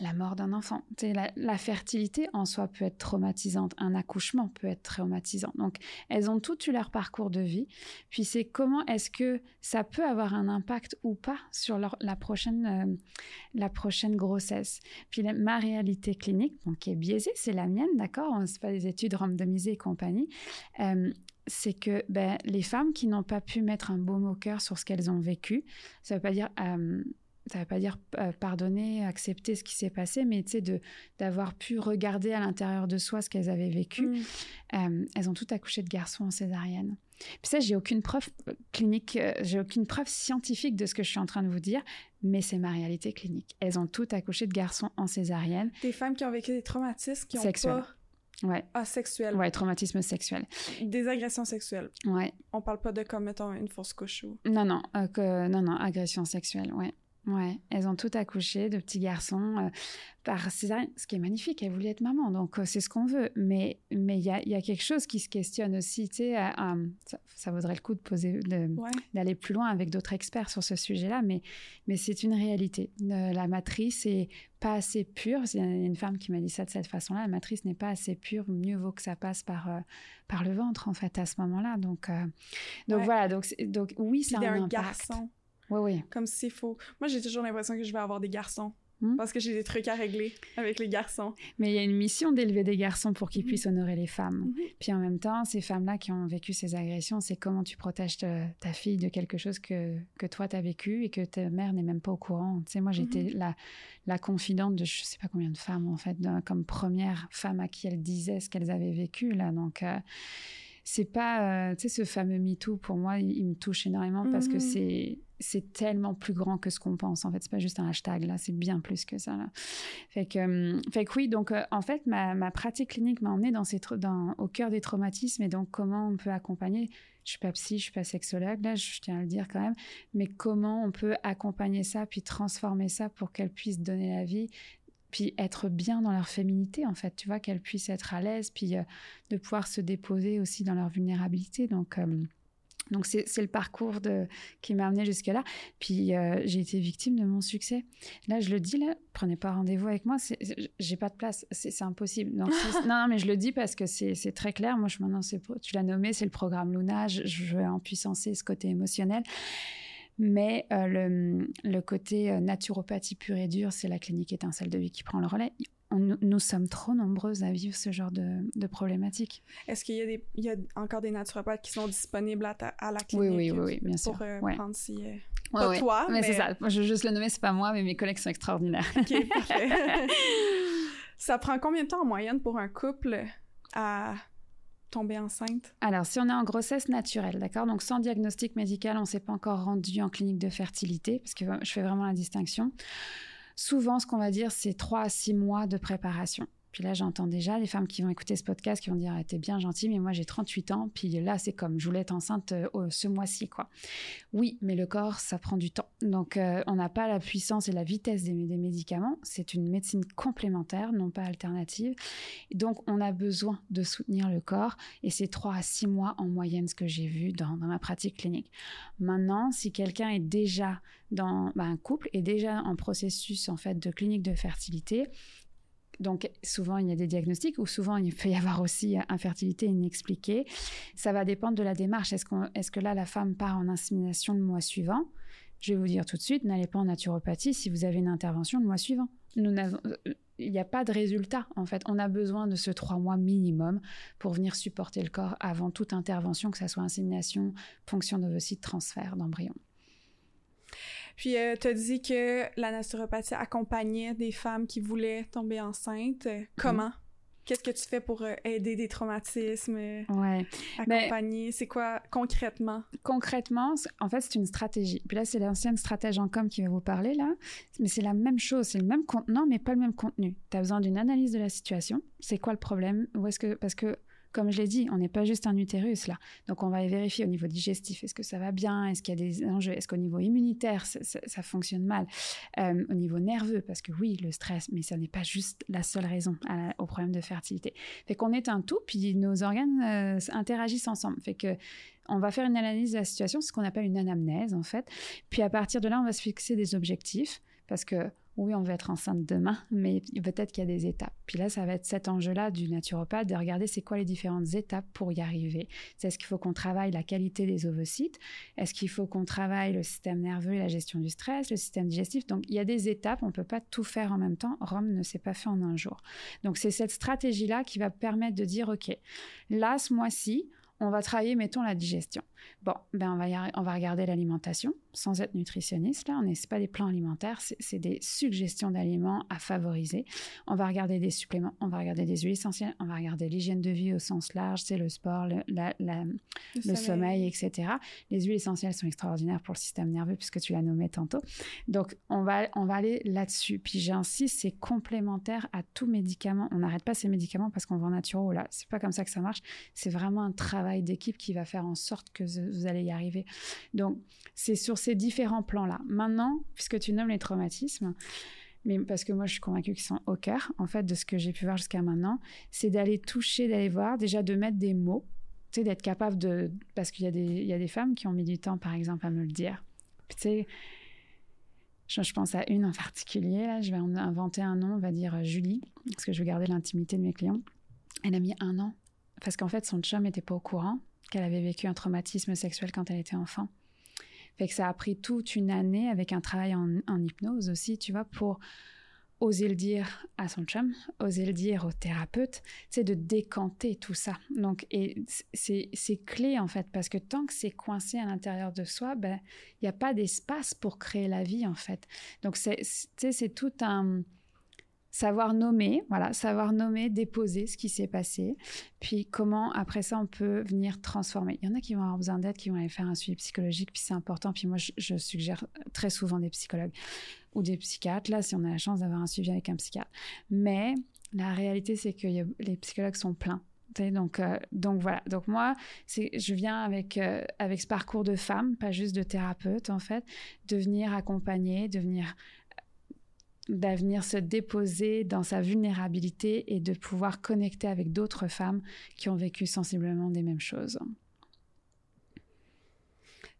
la mort d'un enfant. La, la fertilité en soi peut être traumatisante, un accouchement peut être traumatisant. Donc, elles ont toutes eu leur parcours de vie. Puis, c'est comment est-ce que ça peut avoir un impact ou pas sur la, prochaine, euh, la prochaine grossesse. Puis, ma réalité clinique, donc, qui est biaisée, c'est la mienne, d'accord C'est pas des études randomisées et compagnie. Euh, c'est que ben, les femmes qui n'ont pas pu mettre un baume au cœur sur ce qu'elles ont vécu, ça veut pas dire euh, ça veut pas dire euh, pardonner, accepter ce qui s'est passé, mais tu sais d'avoir pu regarder à l'intérieur de soi ce qu'elles avaient vécu. Mm. Euh, elles ont toutes accouché de garçons en césarienne. Puis ça, j'ai aucune preuve clinique, euh, j'ai aucune preuve scientifique de ce que je suis en train de vous dire, mais c'est ma réalité clinique. Elles ont toutes accouché de garçons en césarienne. Des femmes qui ont vécu des traumatismes qui ont Sexuels. pas... Ouais, Ah, sexuels. ouais, traumatisme sexuel. Des agressions sexuelles. Ouais, On parle pas de comme, mettons, une fausse couche ou... Non, non, euh, que, non, non, agression sexuelle, ouais. Ouais, elles ont toutes accouché de petits garçons euh, par césarienne, ce qui est magnifique, elles voulaient être maman, donc euh, c'est ce qu'on veut. Mais mais il y a, il y a quelque chose qui se questionne aussi, tu sais, euh, ça, ça vaudrait le coup de poser, Ouais. d'aller plus loin avec d'autres experts sur ce sujet-là, mais, mais c'est une réalité. Euh, la matrice est pas assez pure. Il y a une femme qui m'a dit ça de cette façon-là. La matrice n'est pas assez pure. Mieux vaut que ça passe par, par le ventre, en fait, à ce moment-là. Donc, donc Ouais. voilà. Donc, c'est- donc oui, a un d'un impact. garçon. Oui, oui. Comme s'il faut... Moi, j'ai toujours l'impression que je vais avoir des garçons. Hmm? Parce que j'ai des trucs à régler avec les garçons. Mais il y a une mission d'élever des garçons pour qu'ils hmm. puissent honorer les femmes. Hmm. Puis en même temps, ces femmes-là qui ont vécu ces agressions, c'est comment tu protèges ta, fille de quelque chose que, que toi, tu as vécu et que ta mère n'est même pas au courant. Tu sais, moi, j'étais la, la confidente de je sais pas combien de femmes, en fait, comme première femme à qui elles disaient ce qu'elles avaient vécu, là. Donc... Euh, c'est pas, euh, tu sais, ce fameux MeToo, pour moi, il, me touche énormément parce que mhm. c'est c'est tellement plus grand que ce qu'on pense. En fait, c'est pas juste un hashtag, là, c'est bien plus que ça. Fait, que, euh, fait que oui, donc euh, en fait, ma, ma, pratique clinique m'a emmenée dans ces au cœur des traumatismes et donc comment on peut accompagner? Je suis pas psy, je suis pas sexologue, là, je tiens à le dire quand même, mais comment on peut accompagner ça puis transformer ça pour qu'elle puisse donner la vie puis être bien dans leur féminité en fait, tu vois, qu'elles puissent être à l'aise, puis euh, de pouvoir se déposer aussi dans leur vulnérabilité. Donc, donc c'est, le parcours de, qui m'a amené jusque-là. Puis euh, j'ai été victime de mon succès. Là, je le dis, là, prenez pas rendez-vous avec moi, j'ai pas de place, c'est, impossible. Donc, non, mais je le dis parce que c'est, très clair. Moi, je, maintenant, tu l'as nommé, c'est le programme Luna, je, je veux empuissancer ce côté émotionnel. Mais euh, le, côté euh, naturopathie pure et dure, c'est la clinique étincelle de vie qui prend le relais. Nous sommes trop nombreuses à vivre ce genre de, de problématiques. Est-ce qu'il y, y, a encore des naturopathes qui sont disponibles à, à la clinique? Oui, oui, oui, bien sûr. Pour euh, prendre si... pas toi, mais... c'est ça. Je veux juste le nommer, c'est pas moi, mais mes collègues sont extraordinaires. OK, parfait. ça prend combien de temps en moyenne pour un couple à tomber enceinte? Alors, si on est en grossesse naturelle, d'accord? Donc, sans diagnostic médical, on ne s'est pas encore rendu en clinique de fertilité, parce que je fais vraiment la distinction. Souvent, ce qu'on va dire, c'est 3 à 6 mois de préparation. Puis là, j'entends déjà les femmes qui vont écouter ce podcast qui vont dire T'es bien gentil, mais moi j'ai 38 ans. Puis là, c'est comme je voulais être enceinte euh, ce mois-ci, quoi. Oui, mais le corps, ça prend du temps. Donc, euh, on n'a pas la puissance et la vitesse des, médicaments. C'est une médecine complémentaire, non pas alternative. Donc, on a besoin de soutenir le corps. Et c'est 3 à 6 mois en moyenne ce que j'ai vu dans, ma pratique clinique. Maintenant, si quelqu'un est déjà dans bah, un couple, est déjà en processus en fait de clinique de fertilité, donc souvent il y a des diagnostics ou souvent il peut y avoir aussi infertilité inexpliquée. Ça va dépendre de la démarche. Est-ce, est que là la femme part en insémination le mois suivant? Je vais vous dire tout de suite, n'allez pas en naturopathie si vous avez une intervention le mois suivant. Nous n'avons, euh, il n'y a pas de résultat en fait. On a besoin de ce trois mois minimum pour venir supporter le corps avant toute intervention, que ce soit insémination, fonction d'ovocyte, transfert d'embryon. Puis, euh, tu as dit que la naturopathie accompagnait des femmes qui voulaient tomber enceintes. Mhm. Comment? Qu'est-ce que tu fais pour euh, aider des traumatismes? Euh, ouais. Ben, accompagner? c'est quoi concrètement? Concrètement, en fait, c'est une stratégie. Puis là, c'est l'ancienne stratège en com qui va vous parler, là. Mais c'est la même chose. C'est le même contenant, mais pas le même contenu. Tu as besoin d'une analyse de la situation. C'est quoi le problème? Ou est-ce que. Parce que comme je l'ai dit, on n'est pas juste un utérus là. Donc on va vérifier au niveau digestif, est-ce que ça va bien, est-ce qu'il y a des enjeux, est-ce qu'au niveau immunitaire ça, fonctionne mal, euh, au niveau nerveux, parce que oui, le stress, mais ça n'est pas juste la seule raison au problème de fertilité. Fait qu'on est un tout, puis nos organes euh, interagissent ensemble. Fait que on va faire une analyse de la situation, ce qu'on appelle une anamnèse en fait. Puis à partir de là, on va se fixer des objectifs, parce que oui, on veut être enceinte demain, mais peut-être qu'il y a des étapes. Puis là, ça va être cet enjeu-là du naturopathe de regarder c'est quoi les différentes étapes pour y arriver. Est-ce qu'il faut qu'on travaille la qualité des ovocytes? Est-ce qu'il faut qu'on travaille le système nerveux et la gestion du stress, le système digestif? Donc, il y a des étapes, on ne peut pas tout faire en même temps. Rome ne s'est pas fait en un jour. Donc, c'est cette stratégie-là qui va permettre de dire, OK, là, ce mois-ci, on va travailler, mettons, la digestion. Bon, ben on, va on va regarder l'alimentation, sans être nutritionniste, là, on n'est pas des plans alimentaires, c'est des suggestions d'aliments à favoriser. On va regarder des suppléments, on va regarder des huiles essentielles, on va regarder l'hygiène de vie au sens large, c'est le sport, le, le, sommeil. etc. Les huiles essentielles sont extraordinaires pour le système nerveux, puisque tu l'as nommé tantôt. Donc, on va, on va aller là-dessus. Puis j'insiste, c'est complémentaire à tout médicament. On n'arrête pas ces médicaments parce qu'on va en naturo, là. C'est pas comme ça que ça marche. C'est vraiment un travail d'équipe qui va faire en sorte que vous allez y arriver. Donc, c'est ces différents plans-là. Maintenant, puisque tu nommes les traumatismes, mais parce que moi je suis convaincue qu'ils sont au cœur, en fait, de ce que j'ai pu voir jusqu'à maintenant, c'est d'aller toucher, d'aller voir, déjà de mettre des mots, tu sais, d'être capable de... Parce qu'il y, a des, y a des femmes qui ont mis du temps, par exemple, à me le dire. tu sais, je, pense à une en particulier, là, je vais inventer un nom, on va dire Julie, parce que je veux garder l'intimité de mes clients. Elle a mis un an, parce qu'en fait, son chum n'était pas au courant qu'elle avait vécu un traumatisme sexuel quand elle était enfant. Fait que ça a pris toute une année avec un travail en, hypnose aussi, tu vois, pour oser le dire à son chum, oser le dire au thérapeute, c'est de décanter tout ça. Donc, et c'est clé en fait, parce que tant que c'est coincé à l'intérieur de soi, ben, il n'y a pas d'espace pour créer la vie en fait. Donc, c'est tout un savoir nommer, voilà, savoir nommer, déposer ce qui s'est passé, puis comment après ça on peut venir transformer. Il y en a qui vont avoir besoin d'aide, qui vont aller faire un suivi psychologique, puis c'est important. Puis moi, je, suggère très souvent des psychologues ou des psychiatres. Là, si on a la chance d'avoir un suivi avec un psychiatre, mais la réalité c'est que les psychologues sont pleins. Donc, euh, donc voilà. Donc moi, je viens avec, euh, avec ce parcours de femme, pas juste de thérapeute en fait, de venir accompagner, de venir d'avenir se déposer dans sa vulnérabilité et de pouvoir connecter avec d'autres femmes qui ont vécu sensiblement des mêmes choses.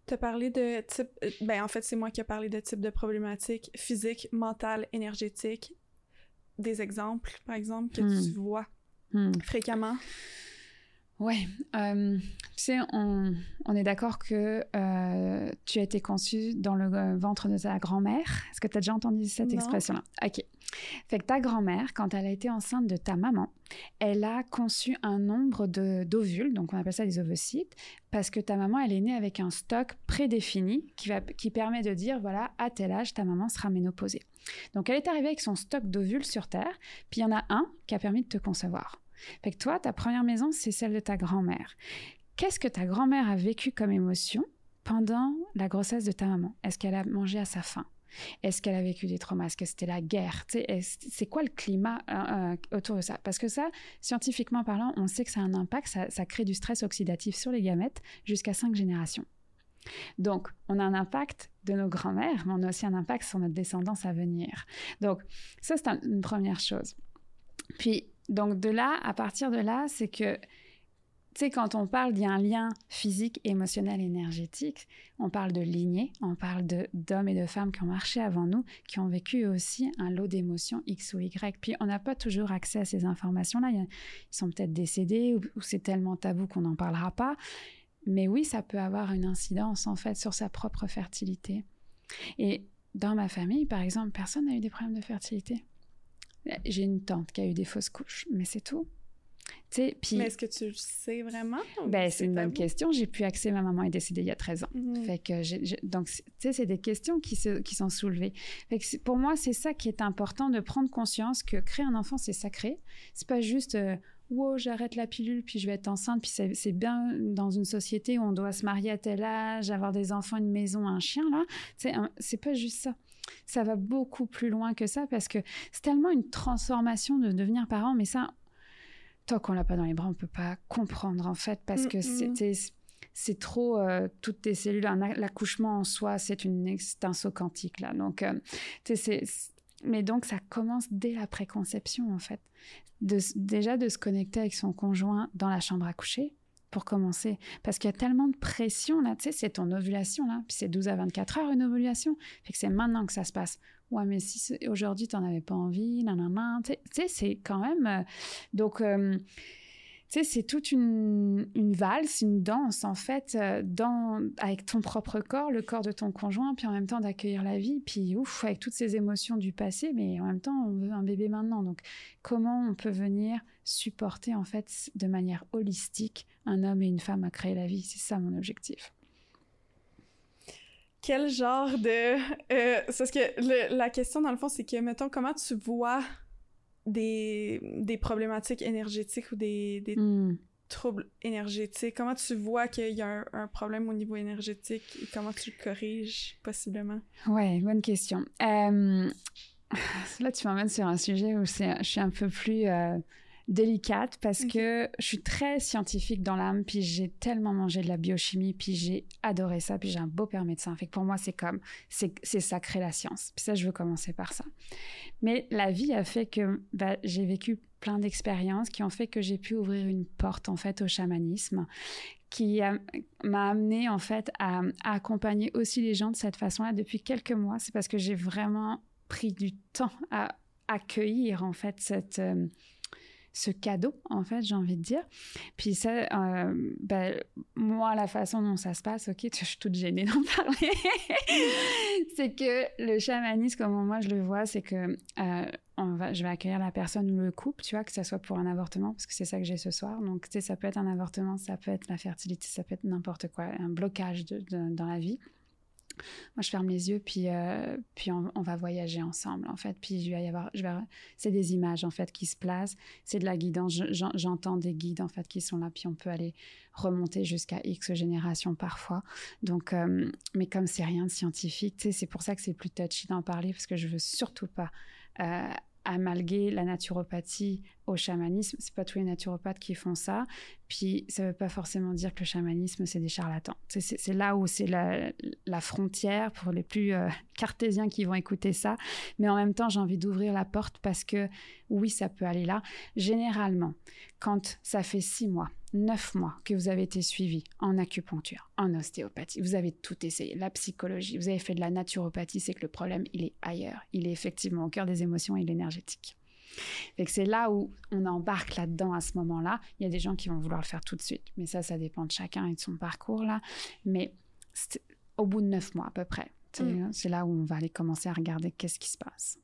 Tu as parlé de type, euh, ben en fait c'est moi qui ai parlé de type de problématique physique, mentale, énergétique. Des exemples, par exemple, que tu hmm. vois hmm. fréquemment? Ouais, euh, tu sais, on, on est d'accord que euh, tu as été conçue dans le euh, ventre de ta grand-mère. Est-ce que tu as déjà entendu cette expression-là? Ok. Fait que ta grand-mère, quand elle a été enceinte de ta maman, elle a conçu un nombre d'ovules, donc on appelle ça des ovocytes, parce que ta maman, elle est née avec un stock prédéfini qui, va, qui permet de dire, voilà, à tel âge, ta maman sera ménopausée. Donc elle est arrivée avec son stock d'ovules sur Terre, puis il y en a un qui a permis de te concevoir. Fait que toi, ta première maison, c'est celle de ta grand-mère. Qu'est-ce que ta grand-mère a vécu comme émotion pendant la grossesse de ta maman? Est-ce qu'elle a mangé à sa faim? Est-ce qu'elle a vécu des traumas? Est-ce que c'était la guerre? C'est quoi le climat euh, euh, autour de ça? Parce que ça, scientifiquement parlant, on sait que ça a un impact, ça, crée du stress oxydatif sur les gamètes jusqu'à cinq générations. Donc, on a un impact de nos grands-mères, mais on a aussi un impact sur notre descendance à venir. Donc, ça, c'est une première chose. Puis, donc de là, à partir de là, c'est que, tu sais, quand on parle, il lien physique, émotionnel, énergétique, on parle de lignée, on parle d'hommes et de femmes qui ont marché avant nous, qui ont vécu aussi un lot d'émotions X ou Y. Puis on n'a pas toujours accès à ces informations-là. Ils sont peut-être décédés ou, c'est tellement tabou qu'on n'en parlera pas. Mais oui, ça peut avoir une incidence en fait sur sa propre fertilité. Et dans ma famille, par exemple, personne n'a eu des problèmes de fertilité. J'ai une tante qui a eu des fausses couches, mais c'est tout. Puis, mais est-ce que tu le sais vraiment? Ben, c'est une bonne question. J'ai pu accéder, ma maman est décédée il y a 13 ans. Mhm. Fait que donc, tu sais, c'est des questions qui, se, qui sont soulevées. Fait que pour moi, c'est ça qui est important, de prendre conscience que créer un enfant, c'est sacré. C'est pas juste, euh, wow, j'arrête la pilule, puis je vais être enceinte, puis c'est bien dans une société où on doit se marier à tel âge, avoir des enfants, une maison, un chien, là. C'est pas juste ça ça va beaucoup plus loin que ça parce que c'est tellement une transformation de devenir parent, mais ça, tant qu'on l'a pas dans les bras, on peut pas comprendre en fait parce que mm, mm. c'est trop euh, toutes tes cellules, l'accouchement en soi, c'est une extinction quantique là. Donc, euh, c'est mais donc ça commence dès la préconception en fait. De, déjà de se connecter avec son conjoint dans la chambre à coucher, pour commencer. Parce qu'il y a tellement de pression, là, tu sais, c'est ton ovulation, là, puis c'est 12 à 24 heures une ovulation. Fait que c'est maintenant que ça se passe. Ouais, mais si aujourd'hui, tu n'en avais pas envie, nanana, tu sais, c'est quand même... Euh, donc, euh, tu sais, c'est toute une, valse, une danse, en fait, euh, avec ton propre corps, le corps de ton conjoint, puis en même temps d'accueillir la vie, puis ouf, avec toutes ces émotions du passé, mais en même temps, on veut un bébé maintenant. Donc, comment on peut venir supporter, en fait, de manière holistique, un homme et une femme à créer la vie? C'est ça mon objectif. Quel genre de... Euh, parce que la question, dans le fond, c'est que, mettons, comment tu vois des, des problématiques énergétiques ou des, des hmm. troubles énergétiques? Comment tu vois qu'il y a un, problème au niveau énergétique et comment tu le corriges possiblement? Ouais, bonne question. Euh, là, tu m'emmènes sur un sujet où je suis un peu plus... Euh, délicate parce que je suis très scientifique dans l'âme, puis j'ai tellement mangé de la biochimie, puis j'ai adoré ça, puis j'ai un beau père médecin. Fait que pour moi, c'est comme, c'est sacré la science. Puis ça, je veux commencer par ça. Mais la vie a fait que bah, j'ai vécu plein d'expériences qui ont fait que j'ai pu ouvrir une porte en fait au chamanisme qui m'a amené en fait à, accompagner aussi les gens de cette façon-là depuis quelques mois. C'est parce que j'ai vraiment pris du temps à accueillir en fait cette euh, ce cadeau, en fait, j'ai envie de dire. Puis ça, euh, ben, moi, la façon dont ça se passe, ok, je suis toute gênée d'en parler, c'est que le chamanisme, comme moi je le vois, c'est que euh, on va, je vais accueillir la personne ou le couple, tu vois, que ça soit pour un avortement, parce que c'est ça que j'ai ce soir. Donc, tu sais, ça peut être un avortement, ça peut être la fertilité, ça peut être n'importe quoi, un blocage dans la vie. Moi, je ferme les yeux, puis, euh, puis on, va voyager ensemble, en fait. Puis je vais y avoir, je vais, c'est des images, en fait, qui se placent. C'est de la guidance. J'entends des guides, en fait, qui sont là, puis on peut aller remonter jusqu'à X générations parfois. Donc, euh, mais comme c'est rien de scientifique, c'est pour ça que c'est plus touchy d'en parler, parce que je veux surtout pas euh, amalguer la naturopathie au chamanisme. C'est pas tous les naturopathes qui font ça. Puis ça veut pas forcément dire que le chamanisme c'est des charlatans. C'est là où c'est la, frontière pour les plus euh, cartésiens qui vont écouter ça. Mais en même temps, j'ai envie d'ouvrir la porte parce que oui, ça peut aller là. Généralement, quand ça fait six mois neuf mois que vous avez été suivi en acupuncture, en ostéopathie, vous avez tout essayé, la psychologie, vous avez fait de la naturopathie, c'est que le problème, il est ailleurs. Il est effectivement au cœur des émotions et l'énergétique. c'est là où on embarque là-dedans à ce moment-là. Il y a des gens qui vont vouloir le faire tout de suite, mais ça, ça dépend de chacun et de son parcours là. Mais au bout de neuf mois à peu près, mm. c'est là où on va aller commencer à regarder qu'est-ce qui se passe.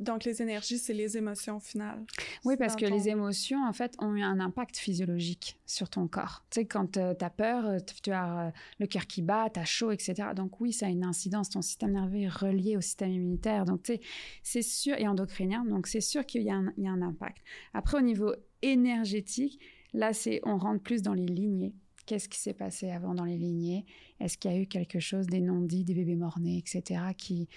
Donc, les énergies, c'est les émotions finales. Oui, parce que les émotions, en fait, ont un impact physiologique sur ton corps. Tu sais, quand euh, tu as peur, euh, tu as euh, le cœur qui bat, tu as chaud, etc. Donc, oui, ça a une incidence. Ton système nerveux est relié au système immunitaire. Donc, tu sais, c'est sûr, et endocrinien. Donc, c'est sûr qu'il y, y, a un impact. Après, au niveau énergétique, là, c'est on rentre plus dans les lignées. Qu'est-ce qui s'est passé avant dans les lignées? Est-ce qu'il y a eu quelque chose, des non-dits, des bébés morts-nés, etc., qui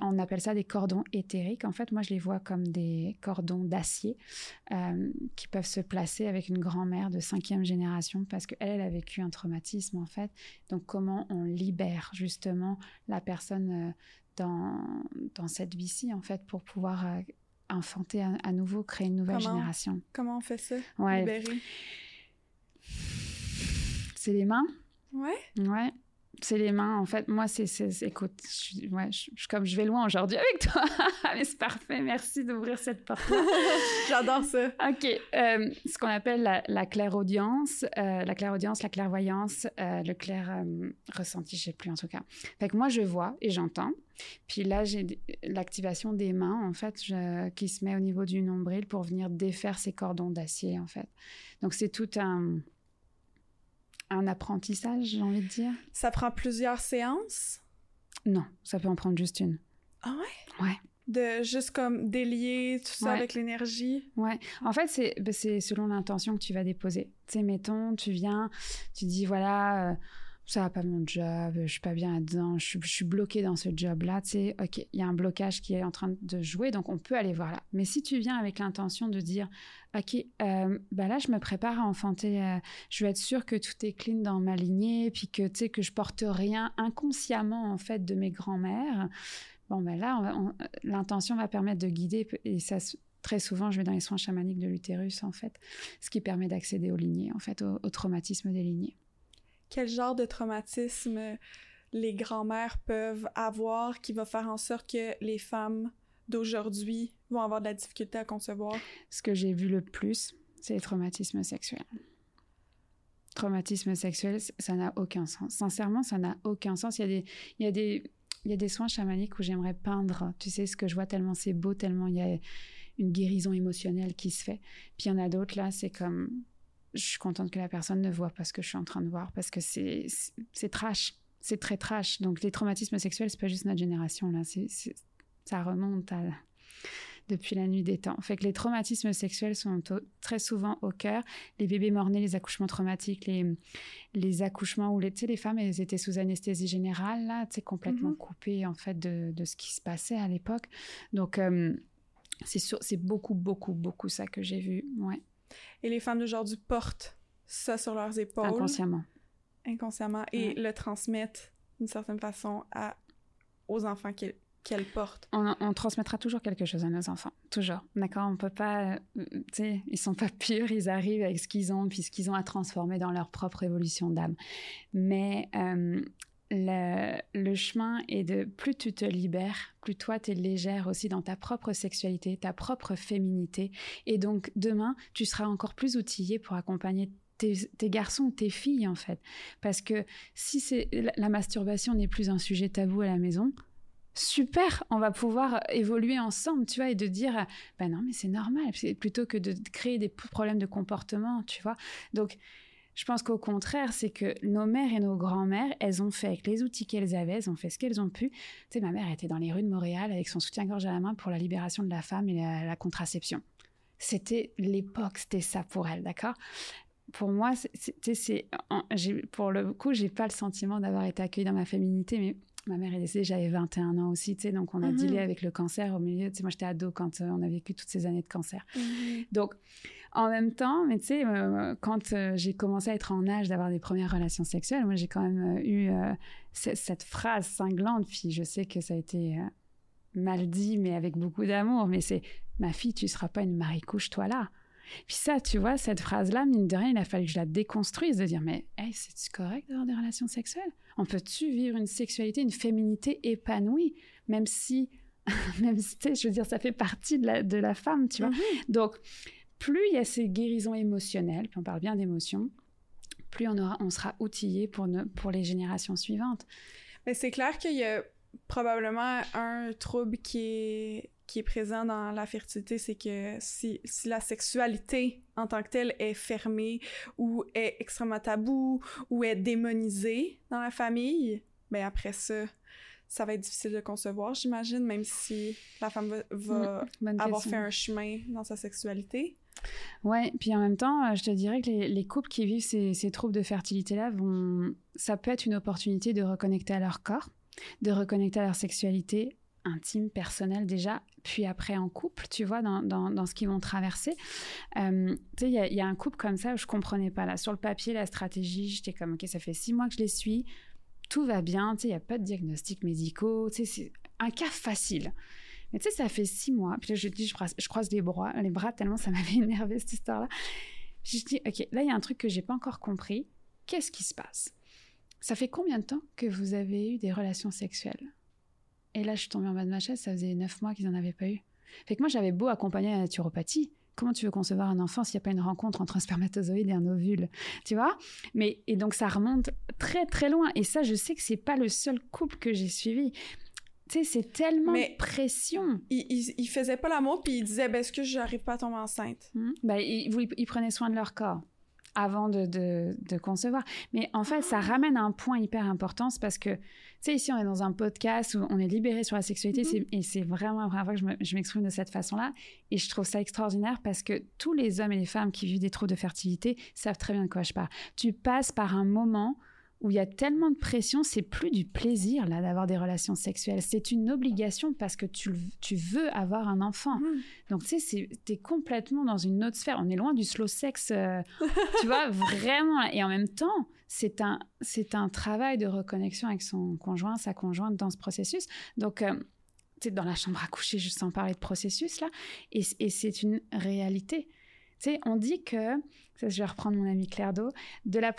on appelle ça des cordons éthériques. En fait, moi, je les vois comme des cordons d'acier euh, qui peuvent se placer avec une grand-mère de cinquième génération parce qu'elle, elle a vécu un traumatisme, en fait. Donc, comment on libère justement la personne euh, dans, dans cette vie-ci, en fait, pour pouvoir euh, enfanter à, nouveau, créer une nouvelle génération? Comment on fait ça? Libérer C'est les mains? Ouais. Ouais c'est les mains. En fait, moi, c'est, écoute, je, ouais, je, comme je vais loin aujourd'hui avec toi, mais c'est parfait. Merci d'ouvrir cette porte. J'adore ça. Ok, euh, ce qu'on appelle la, la clairaudience, euh, la clairaudience, la clairvoyance, euh, le clair ressenti, je sais plus en tout cas. Fait que moi, je vois et j'entends. Puis là, j'ai l'activation des mains, en fait, qui se met au niveau du nombril pour venir défaire ces cordons d'acier, en fait. Donc, c'est tout un un apprentissage, j'ai envie de dire. Ça prend plusieurs séances? Non, ça peut en prendre juste une. Ah ouais? Ouais. De juste comme délier tout ça avec l'énergie? Ouais. En fait, c'est ben, selon l'intention que tu vas déposer. Tu sais, mettons, tu viens, tu dis, voilà, euh, ça va pas mon job, je suis pas bien là-dedans, je, suis bloqué dans ce job-là, tu sais, ok, il y a un blocage qui est en train de jouer, donc on peut aller voir là. Mais si tu viens avec l'intention de dire, ok, euh, bah là je me prépare à enfanter, euh, je veux être sûre que tout est clean dans ma lignée, puis que tu sais que je porte rien inconsciemment en fait de mes grands-mères. Bon ben là, l'intention va permettre de guider et très souvent, je vais dans les soins chamaniques de l'utérus, en fait, ce qui permet d'accéder aux lignées, en fait, au traumatisme des lignées quel genre de traumatisme les grands-mères peuvent avoir qui va faire en sorte que les femmes d'aujourd'hui vont avoir de la difficulté à concevoir? Ce que j'ai vu le plus, c'est les traumatismes sexuels. Traumatisme sexuel, ça n'a aucun sens. Sincèrement, ça n'a aucun sens. Il y a des, il y a des, il y a des soins chamaniques où j'aimerais peindre, tu sais, ce que je vois tellement c'est beau, tellement il y a une guérison émotionnelle qui se fait. Puis il y en a d'autres là, c'est comme je suis contente que la personne ne voit pas ce que je suis en train de voir parce que c'est c'est trash, c'est très trash. Donc les traumatismes sexuels, c'est pas juste notre génération là, c'est ça remonte à depuis la nuit des temps. Fait que les traumatismes sexuels sont très souvent au cœur. Les bébés morts-nés, les accouchements traumatiques, les, les accouchements où les, les femmes elles étaient sous anesthésie générale, là, complètement mm-hmm. coupées en fait de, de, ce qui se passait à l'époque. Donc, euh, c'est beaucoup, beaucoup, beaucoup ça que j'ai vu. Ouais. Et les femmes d'aujourd'hui portent ça sur leurs épaules. Inconsciemment. Inconsciemment. Et le transmettent d'une certaine façon à, aux enfants qu'elles portent. On, transmettra toujours quelque chose à nos enfants, toujours. D'accord? On peut pas, euh, tu sais, ils sont pas purs, ils arrivent avec ce qu'ils ont, puis ce qu'ils ont à transformer dans leur propre évolution d'âme. Mais euh, le, chemin est de plus tu te libères, plus toi tu es légère aussi dans ta propre sexualité, ta propre féminité. Et donc demain, tu seras encore plus outillé pour accompagner tes, garçons tes filles en fait. Parce que si c'est la, masturbation n'est plus un sujet tabou à la maison, super, on va pouvoir évoluer ensemble, tu vois, et de dire, ben non, mais c'est normal, plutôt que de créer des problèmes de comportement, tu vois. Donc, je pense qu'au contraire, c'est que nos mères et nos grands-mères, elles ont fait avec les outils qu'elles avaient, elles ont fait ce qu'elles ont pu. Tu sais, ma mère était dans les rues de Montréal avec son soutien-gorge à la main pour la libération de la femme et la, contraception. C'était l'époque, c'était ça pour elle, d'accord? Pour moi, c'est, pour le coup, j'ai pas le sentiment d'avoir été accueillie dans ma féminité, mais ma mère est décédée, j'avais 21 ans aussi, tu sais, donc on a mmh avec le cancer au milieu. Tu sais, moi, j'étais ado quand euh, on a vécu toutes ces années de cancer. Mmh donc, en même temps, mais tu sais, euh, quand euh, j'ai commencé à être en âge d'avoir des premières relations sexuelles, moi j'ai quand même euh, eu cette phrase cinglante, puis je sais que ça a été mal dit, mais avec beaucoup d'amour, mais c'est ma fille, tu seras pas une maricouche, toi là. Puis ça, tu vois, cette phrase-là, mine de rien, il a fallu que je la déconstruise, de dire, mais hey, c'est correct d'avoir des relations sexuelles? On peut-tu vivre une sexualité, une féminité épanouie, même si, même si, tu sais, je veux dire, ça fait partie de la, de la femme, tu vois? Mm-hmm. Donc, plus il y a ces guérisons émotionnelles, puis on parle bien d'émotions, plus on, aura, on sera outillé pour, pour les générations suivantes. Mais c'est clair qu'il y a probablement un trouble qui est, qui est présent dans la fertilité, c'est que si, si, la sexualité en tant que telle est fermée ou est extrêmement tabou ou est démonisée dans la famille, mais ben après ça, ça va être difficile de concevoir, j'imagine, même si la femme va, mm, avoir fait un chemin dans sa sexualité. Ouais, puis en même temps, euh, je te dirais que les, couples qui vivent ces, troubles de fertilité-là, vont, ça peut être une opportunité de reconnecter à leur corps, de reconnecter à leur sexualité intime, personnelle déjà, puis après en couple, tu vois, dans, dans, ce qu'ils vont traverser. Euh, tu sais, il y, a un couple comme ça où je comprenais pas. Là, sur le papier, la stratégie, j'étais comme, OK, ça fait six mois que je les suis, tout va bien, tu sais, il n'y a pas de diagnostic médicaux, tu sais, c'est un cas facile. Mais tu sais, ça fait six mois. Puis là, je dis, je, croise les bras, les bras tellement ça m'avait énervé cette histoire-là. Je dis, ok, là, il y a un truc que j'ai pas encore compris. Qu'est-ce qui se passe? Ça fait combien de temps que vous avez eu des relations sexuelles? Et là, je suis tombée en bas de ma chaise. Ça faisait neuf mois qu'ils n'en avaient pas eu. Fait que moi, j'avais beau accompagner la naturopathie. Comment tu veux concevoir un enfant s'il n'y a pas une rencontre entre un spermatozoïde et un ovule? Tu vois? Mais et donc ça remonte très très loin. Et ça, je sais que c'est pas le seul couple que j'ai suivi. Tu sais, c'est tellement de pression. Ils, il, faisaient pas l'amour, puis ils disaient, ben, est-ce que j'arrive pas à tomber enceinte? Hmm. Ben, ils, prenaient soin de leur corps avant de, de, concevoir. Mais en fait, ça ramène à un point hyper important, c'est parce que, tu sais, ici, on est dans un podcast où on est libéré sur la sexualité, mm-hmm. et c'est vraiment la première fois que je m'exprime de cette façon-là, et je trouve ça extraordinaire parce que tous les hommes et les femmes qui vivent des troubles de fertilité savent très bien de quoi je parle. Tu passes par un moment où il y a tellement de pression, c'est plus du plaisir là d'avoir des relations sexuelles, c'est une obligation parce que tu, tu veux avoir un enfant. Mmh. Donc tu sais, tu es complètement dans une autre sphère. On est loin du slow sex, euh, tu vois, vraiment. Et en même temps, c'est un, c'est un travail de reconnexion avec son conjoint, sa conjointe dans ce processus. Donc euh, tu es dans la chambre à coucher, juste sans parler de processus là, et, et c'est une réalité. On dit que je vais reprendre mon ami Claire Do, de la,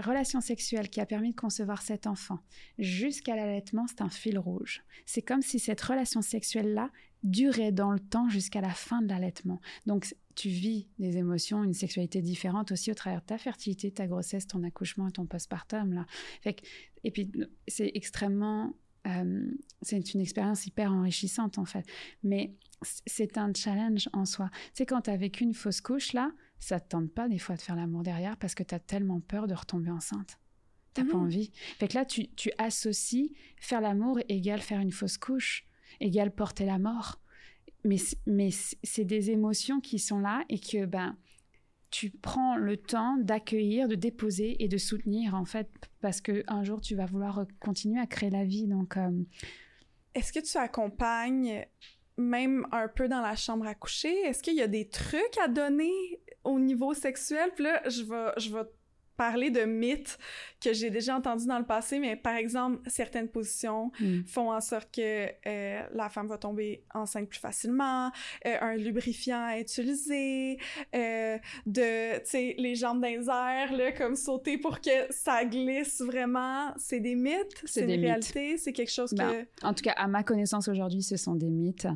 relation sexuelle qui a permis de concevoir cet enfant jusqu'à l'allaitement, c'est un fil rouge. C'est comme si cette relation sexuelle-là durait dans le temps jusqu'à la fin de l'allaitement. Donc, tu vis des émotions, une sexualité différente aussi au travers de ta fertilité, ta grossesse, ton accouchement et ton postpartum. Là. Et puis, c'est extrêmement... Euh, c'est une expérience hyper enrichissante, en fait. Mais c'est un challenge en soi. C'est quand tu as vécu une fausse couche, là, ça te tente pas des fois de faire l'amour derrière parce que tu as tellement peur de retomber enceinte. T'as pas mhm. envie. Fait que là, tu, tu associes faire l'amour égale faire une fausse couche, égale porter la mort. Mais, mais c'est des émotions qui sont là et que ben, tu prends le temps d'accueillir, de déposer et de soutenir, en fait, parce qu'un jour, tu vas vouloir continuer à créer la vie. Donc. Euh, Est-ce que tu accompagnes même un peu dans la chambre à coucher? Est-ce qu'il y a des trucs à donner au niveau sexuel? Puis là, je je vais parler de mythes que j'ai déjà entendus dans le passé, mais par exemple, certaines positions hmm. font en sorte que euh, la femme va tomber enceinte plus facilement, euh, un lubrifiant à utiliser, euh, de, tu sais, les jambes dans les airs, là, comme sauter pour que ça glisse vraiment. C'est des mythes, c'est une réalité, c'est quelque chose ben, que... En tout cas, à ma connaissance aujourd'hui, ce sont des mythes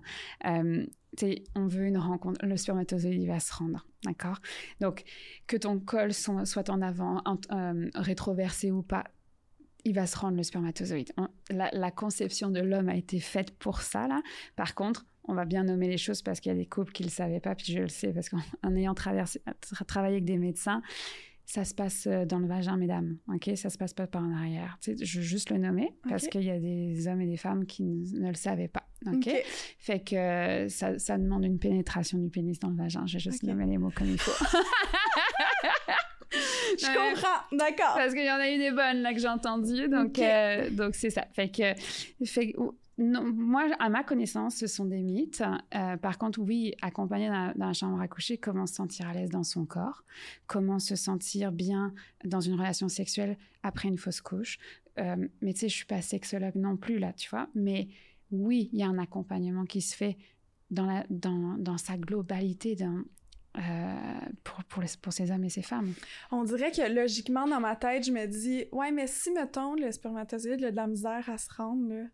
on veut une rencontre, le spermatozoïde va se rendre, d'accord? Donc, que ton col soit en avant, euh, rétroversé ou pas, il va se rendre le spermatozoïde. la, conception de l'homme a été faite pour ça, là. Par contre, on va bien nommer les choses parce qu'il y a des couples qui ne le savaient pas, puis je le sais parce qu'en ayant traversé, travaillé avec des médecins, ça se passe euh, dans le vagin, mesdames. Ok, ça se passe pas par en arrière. Tu sais, je veux juste le nommer parce qu'il y a des hommes et des femmes qui ne, le savaient pas. Ok, fait que ça, ça, demande une pénétration du pénis dans le vagin. Je vais juste nommer les mots comme il faut. je comprends, d'accord. Parce qu'il y en a eu des bonnes là que j'ai entendues, donc euh, donc c'est ça. Fait que fait non, moi, à ma connaissance, ce sont des mythes. Euh, par contre, oui, accompagné d'un chambre à coucher, comment se sentir à l'aise dans son corps, comment se sentir bien dans une relation sexuelle après une fausse couche. Euh, mais tu sais, je suis pas sexologue non plus là, tu vois. Mais oui, il y a un accompagnement qui se fait dans, la, dans, dans sa globalité, dans, euh, pour, pour, pour, ces hommes et ces femmes. On dirait que logiquement, dans ma tête, je me dis, ouais, mais si, mettons, le spermatozoïde a de la misère à se rendre, là,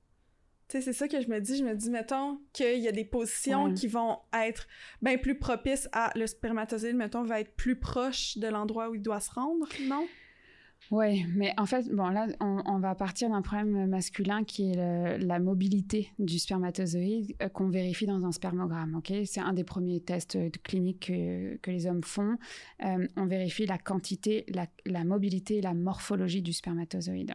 tu sais, c'est ça que je me dis. Je me dis, mettons qu'il y a des positions qui vont être bien plus propices à le spermatozoïde, mettons, va être plus proche de l'endroit où il doit se rendre, non? Oui, mais en fait, bon, là, on, va partir d'un problème masculin qui est la mobilité du spermatozoïde euh, qu'on vérifie dans un spermogramme. Ok, c'est un des premiers tests cliniques que, les hommes font. Euh, on vérifie la quantité, la, la mobilité, la morphologie du spermatozoïde.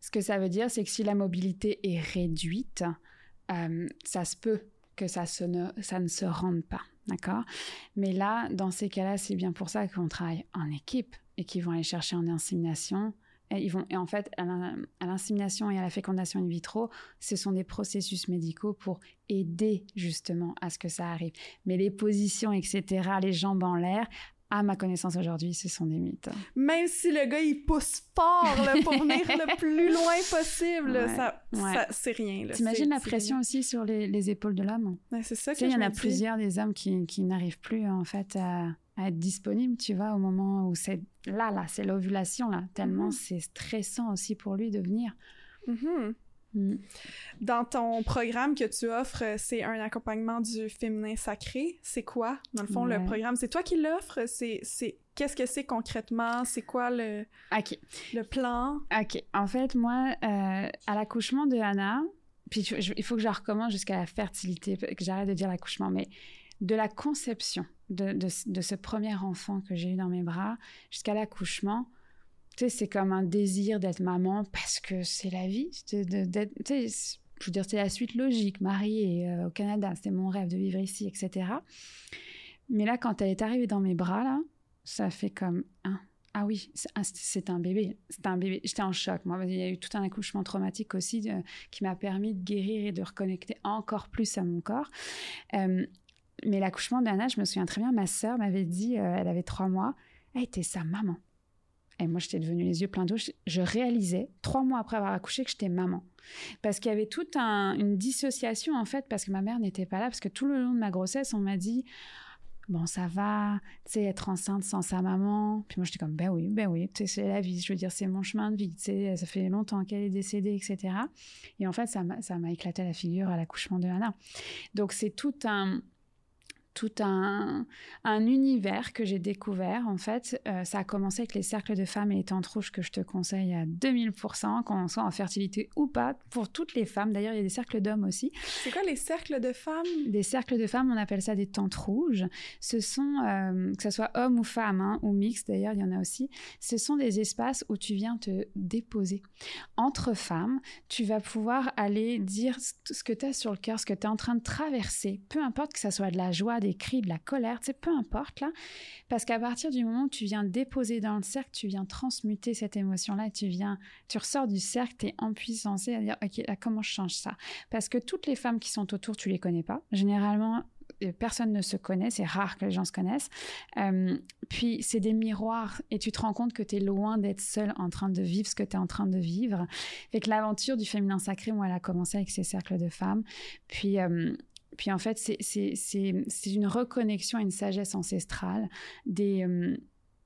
Ce que ça veut dire, c'est que si la mobilité est réduite, euh, ça se peut que ça, ne, ça ne se rende pas. D'accord? Mais là, dans ces cas-là, c'est bien pour ça qu'on travaille en équipe et qu'ils vont aller chercher en insémination. Et, ils vont, et en fait, à l'insémination et à la fécondation in vitro, ce sont des processus médicaux pour aider justement à ce que ça arrive. Mais les positions, etc., les jambes en l'air, à ma connaissance aujourd'hui, ce sont des mythes. Même si le gars, il pousse fort pour venir le plus loin possible, ça, c'est rien. T'imagines la pression aussi sur les, épaules de l'homme? C'est ça que Il y en a plusieurs des hommes qui, qui n'arrivent plus en fait à, être disponibles, tu vois, au moment où c'est là, là, c'est l'ovulation, là, tellement mm-hmm. c'est stressant aussi pour lui de venir. Mm-hmm. Mm. Dans ton programme que tu offres, c'est un accompagnement du féminin sacré. C'est quoi, dans le fond, le programme? C'est toi qui l'offres? C'est, c'est... Qu'est-ce que c'est concrètement? C'est quoi le, le plan? OK. En fait, moi, euh, à l'accouchement de Anna, puis il faut que je recommence jusqu'à la fertilité, que j'arrête de dire l'accouchement, mais de la conception de, de, ce premier enfant que j'ai eu dans mes bras jusqu'à l'accouchement, tu sais, c'est comme un désir d'être maman parce que c'est la vie. tu sais, je veux dire, c'est la suite logique. Mariée euh, au Canada, c'était mon rêve de vivre ici, etc. Mais là, quand elle est arrivée dans mes bras, là, ça fait comme un. Ah oui, c'est un bébé. C'est un bébé. J'étais en choc. Moi, il y a eu tout un accouchement traumatique aussi qui m'a permis de guérir et de reconnecter encore plus à mon corps. Euh, mais l'accouchement d'Anna, je me souviens très bien, ma sœur m'avait dit, elle avait trois mois, elle était sa maman. Et moi, j'étais devenue les yeux pleins d'eau. Je réalisais, trois mois après avoir accouché, que j'étais maman. Parce qu'il y avait toute une dissociation, en fait, parce que ma mère n'était pas là. Parce que tout le long de ma grossesse, on m'a dit Bon, ça va, tu sais, être enceinte sans sa maman. Puis moi, j'étais comme Ben oui, ben oui, c'est la vie. Je veux dire, c'est mon chemin de vie. Tu sais, ça fait longtemps qu'elle est décédée, etc. Et en fait, ça m'a éclaté la figure à l'accouchement de Anna. Donc, c'est tout un tout un, un univers que j'ai découvert. En fait, euh, ça a commencé avec les cercles de femmes et les tentes rouges que je te conseille à 2000%, qu'on soit en fertilité ou pas, pour toutes les femmes. D'ailleurs, il y a des cercles d'hommes aussi. C'est quoi les cercles de femmes? Des cercles de femmes, on appelle ça des tentes rouges. Ce sont, euh, que ce soit homme ou femme, hein, ou mixte d'ailleurs, il y en a aussi, ce sont des espaces où tu viens te déposer. Entre femmes, tu vas pouvoir aller dire ce que tu as sur le cœur, ce que tu es en train de traverser, peu importe que ça soit de la joie, des cris, de la colère, tu sais, peu importe là, parce qu'à partir du moment où tu viens déposer dans le cercle, tu viens transmuter cette émotion-là, tu viens, tu ressors du cercle, tu es en puissance à dire, ok, là, comment je change ça? Parce que toutes les femmes qui sont autour, tu les connais pas. Généralement, euh, personne ne se connaît, c'est rare que les gens se connaissent. Euh, puis c'est des miroirs et tu te rends compte que tu es loin d'être seule en train de vivre ce que tu es en train de vivre. Fait que l'aventure du féminin sacré, moi, elle a commencé avec ces cercles de femmes. Puis euh, puis en fait, c'est une reconnexion à une sagesse ancestrale, des, euh,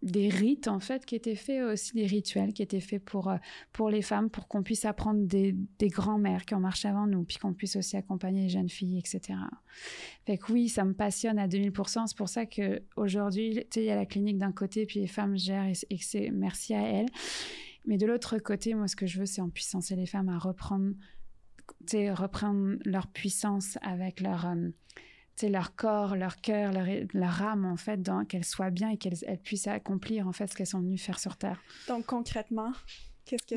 des rites en fait qui étaient faits aussi, des rituels qui étaient faits pour, euh, pour les femmes, pour qu'on puisse apprendre des, des grands-mères qui ont marché avant nous, puis qu'on puisse aussi accompagner les jeunes filles, etc. Fait que oui, ça me passionne à 2000%. C'est pour ça qu'aujourd'hui, tu sais, il y a la clinique d'un côté, puis les femmes gèrent et, c'est merci à elles. Mais de l'autre côté, moi, ce que je veux, c'est en puissancer les femmes à reprendre, reprendre leur puissance avec leur, euh, leur corps, leur cœur, leur, leur, âme, en fait, qu'elles soient bien et qu'elles puissent accomplir, en fait, ce qu'elles sont venues faire sur Terre. Donc, concrètement,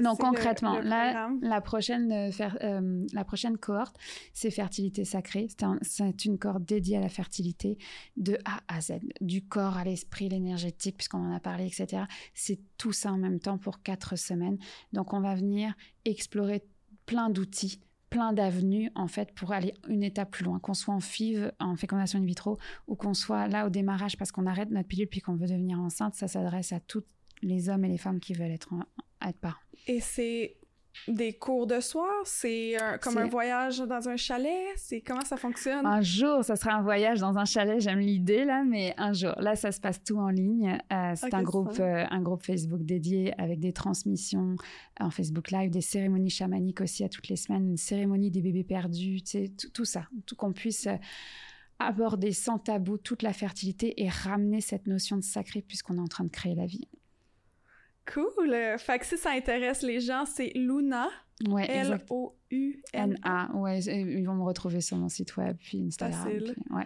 non, concrètement, la, prochaine, euh, euh, la prochaine cohorte, c'est fertilité sacrée. C'est une cohorte dédiée à la fertilité de A à Z, du corps à l'esprit, l'énergétique, puisqu'on en a parlé, etc. C'est tout ça en même temps pour quatre semaines. Donc, on va venir explorer plein d'outils plein d'avenues en fait pour aller une étape plus loin, qu'on soit en FIV, en fécondation in vitro, ou qu'on soit là au démarrage parce qu'on arrête notre pilule puis qu'on veut devenir enceinte, ça s'adresse à tous les hommes et les femmes qui veulent être en, être parents. Et c'est des cours de soir? C'est comme un voyage dans un chalet? C'est comment ça fonctionne? Un jour, ça sera un voyage dans un chalet. J'aime l'idée là, mais un jour. Là, ça se passe tout en ligne. Euh, c'est un groupe, euh, un groupe Facebook dédié avec des transmissions en Facebook Live, des cérémonies chamaniques aussi à toutes les semaines, une cérémonie des bébés perdus, tu sais, tout, ça, tout qu'on puisse euh, aborder sans tabou toute la fertilité et ramener cette notion de sacré puisqu'on est en train de créer la vie. Cool. Fait que si ça intéresse les gens, c'est Luna. Ouais, L-O-U-N-A. Ouais, ils vont me retrouver sur mon site web puis Instagram. Facile. ouais.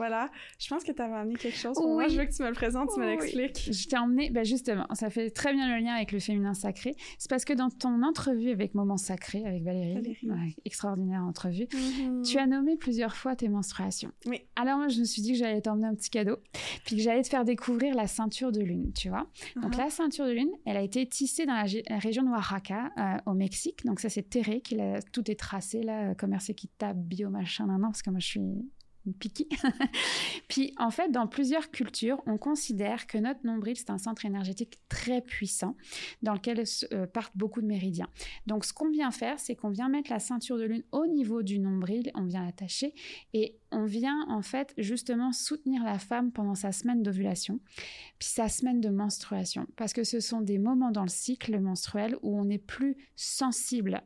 Voilà. Je pense que tu avais amené quelque chose pour moi. Je veux que tu me le présentes, tu me l'expliques. Je t'ai emmené, ben justement, ça fait très bien le lien avec le féminin sacré. C'est parce que dans ton entrevue avec Moment Sacré, avec Valérie, extraordinaire entrevue, mm-hmm. tu as nommé plusieurs fois tes menstruations. Oui. Alors moi, je me suis dit que j'allais t'emmener un petit cadeau, puis que j'allais te faire découvrir la ceinture de lune, tu vois. Donc uh-huh. la ceinture de lune, elle a été tissée dans la, région de Oaxaca, euh, au Mexique. Donc ça, c'est Terré qui l'a, tout est tracé là, commerce équitable, bio, machin, nan, parce que moi, je suis piqué. Puis en fait, dans plusieurs cultures, on considère que notre nombril, c'est un centre énergétique très puissant dans lequel euh, partent beaucoup de méridiens. Donc ce qu'on vient faire, c'est qu'on vient mettre la ceinture de lune au niveau du nombril, on vient l'attacher et on vient en fait justement soutenir la femme pendant sa semaine d'ovulation, puis sa semaine de menstruation, parce que ce sont des moments dans le cycle menstruel où on est plus sensible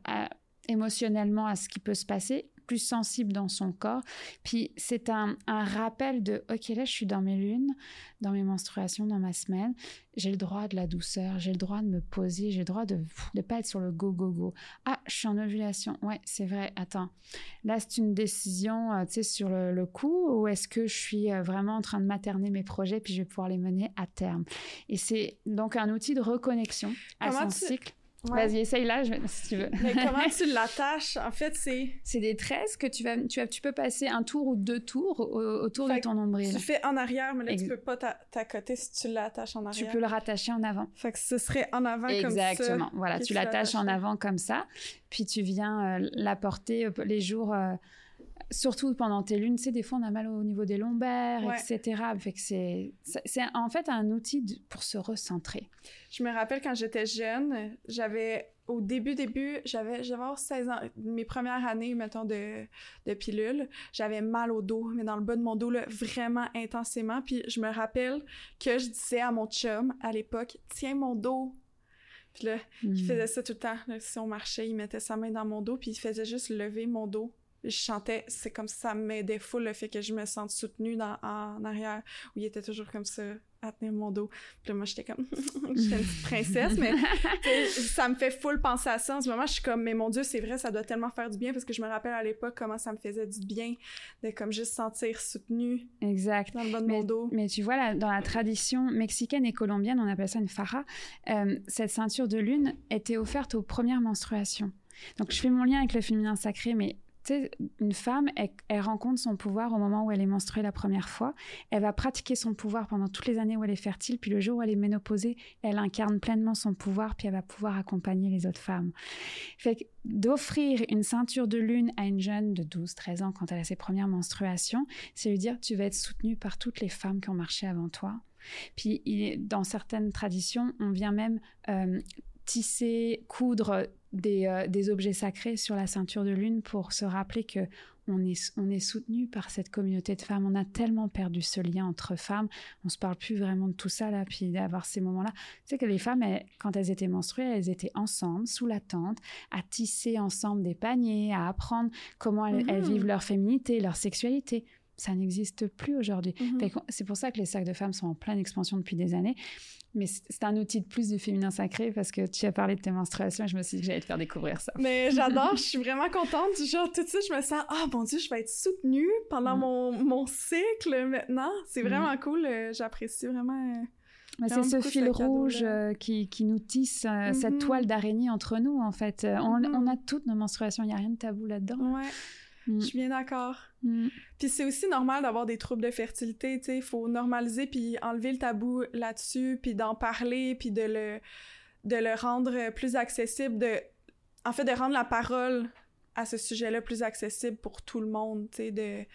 émotionnellement à ce qui peut se passer plus sensible dans son corps. Puis c'est un, rappel de, ok, là, je suis dans mes lunes, dans mes menstruations, dans ma semaine. J'ai le droit de la douceur, j'ai le droit de me poser, j'ai le droit de ne pas être sur le go, go, go. Ah, je suis en ovulation. Ouais, c'est vrai. Attends. Là, c'est une décision, euh, tu sais, sur le, coup, ou est-ce que je suis euh, vraiment en train de materner mes projets puis je vais pouvoir les mener à terme? Et c'est donc un outil de reconnexion à son cycle. Vas-y, essaye là, si tu veux. Mais comment tu l'attaches? En fait, c'est. C'est des tresses que tu vas, tu vas, tu peux passer un tour ou deux tours autour de ton nombril. Tu fais en arrière, mais là, tu peux pas t'accoter si tu l'attaches en arrière. Tu peux le rattacher en avant. Fait que ce serait en avant comme ça. Exactement. Voilà, tu l'attaches en avant comme ça, puis tu viens euh, l'apporter euh, les jours. Euh, surtout pendant tes lunes, tu sais, des fois on a mal au niveau des lombaires, etc. Fait que c'est, c'est en fait un outil pour se recentrer. Je me rappelle quand j'étais jeune, j'avais au début, début, j'avais, j'avais 16 ans, mes premières années, mettons, de, de pilule, j'avais mal au dos, mais dans le bas de mon dos, là, vraiment intensément. Puis je me rappelle que je disais à mon chum, à l'époque, tiens mon dos. Puis là, il hmm. faisait ça tout le temps. si on marchait, il mettait sa main dans mon dos, puis il faisait juste lever mon dos je chantais, c'est comme ça m'aidait fou le fait que je me sente soutenue dans, en arrière, où il était toujours comme ça, à tenir mon dos. Puis là, moi, j'étais comme, j'étais une petite princesse, mais ça me fait full penser à ça. En ce moment, je suis comme, mais mon Dieu, c'est vrai, ça doit tellement faire du bien, parce que je me rappelle à l'époque comment ça me faisait du bien de comme juste sentir soutenue. Exact. Dans le bas de mon dos. Mais tu vois, là, dans la tradition mexicaine et colombienne, on appelle ça une fara, euh, cette ceinture de lune était offerte aux premières menstruations. Donc, je fais mon lien avec le féminin sacré, mais une femme, elle, rencontre son pouvoir au moment où elle est menstruée la première fois. Elle va pratiquer son pouvoir pendant toutes les années où elle est fertile. Puis le jour où elle est ménopausée, elle incarne pleinement son pouvoir. Puis elle va pouvoir accompagner les autres femmes. Fait d'offrir une ceinture de lune à une jeune de 12-13 ans quand elle a ses premières menstruations, c'est lui dire tu vas être soutenue par toutes les femmes qui ont marché avant toi. Puis dans certaines traditions, on vient même euh, tisser, coudre euh, des, objets sacrés sur la ceinture de lune pour se rappeler que on est, on est soutenu par cette communauté de femmes. On a tellement perdu ce lien entre femmes. On se parle plus vraiment de tout ça, là, puis d'avoir ces moments-là. Tu sais que les femmes, quand elles étaient menstruées, elles étaient ensemble, sous la tente, à tisser ensemble des paniers, à apprendre comment elles, elles mmh. vivent leur féminité, leur sexualité. Ça n'existe plus aujourd'hui. Mhm. C'est pour ça que les sacs de femmes sont en pleine expansion depuis des années. Mais c'est un outil de plus du féminin sacré parce que tu as parlé de tes menstruations et je me suis dit que j'allais te faire découvrir ça. Mais j'adore, je suis vraiment contente. Genre, tout de suite, je me sens, ah, mon Dieu, je vais être soutenue pendant Mm. mon, mon cycle maintenant. C'est Mm. vraiment cool. euh, J'apprécie vraiment. euh, c'est ce fil rouge euh, qui, qui nous tisse euh, cette Mhm. toile d'araignée entre nous, en fait. On, Mhm. on a toutes nos menstruations, il n'y a rien de tabou là-dedans. Ouais, Mm. je suis bien d'accord. Mm. Puis c'est aussi normal d'avoir des troubles de fertilité, tu sais, il faut normaliser puis enlever le tabou là-dessus, puis d'en parler, puis de le de le rendre plus accessible de en fait de rendre la parole à ce sujet-là plus accessible pour tout le monde, tu sais de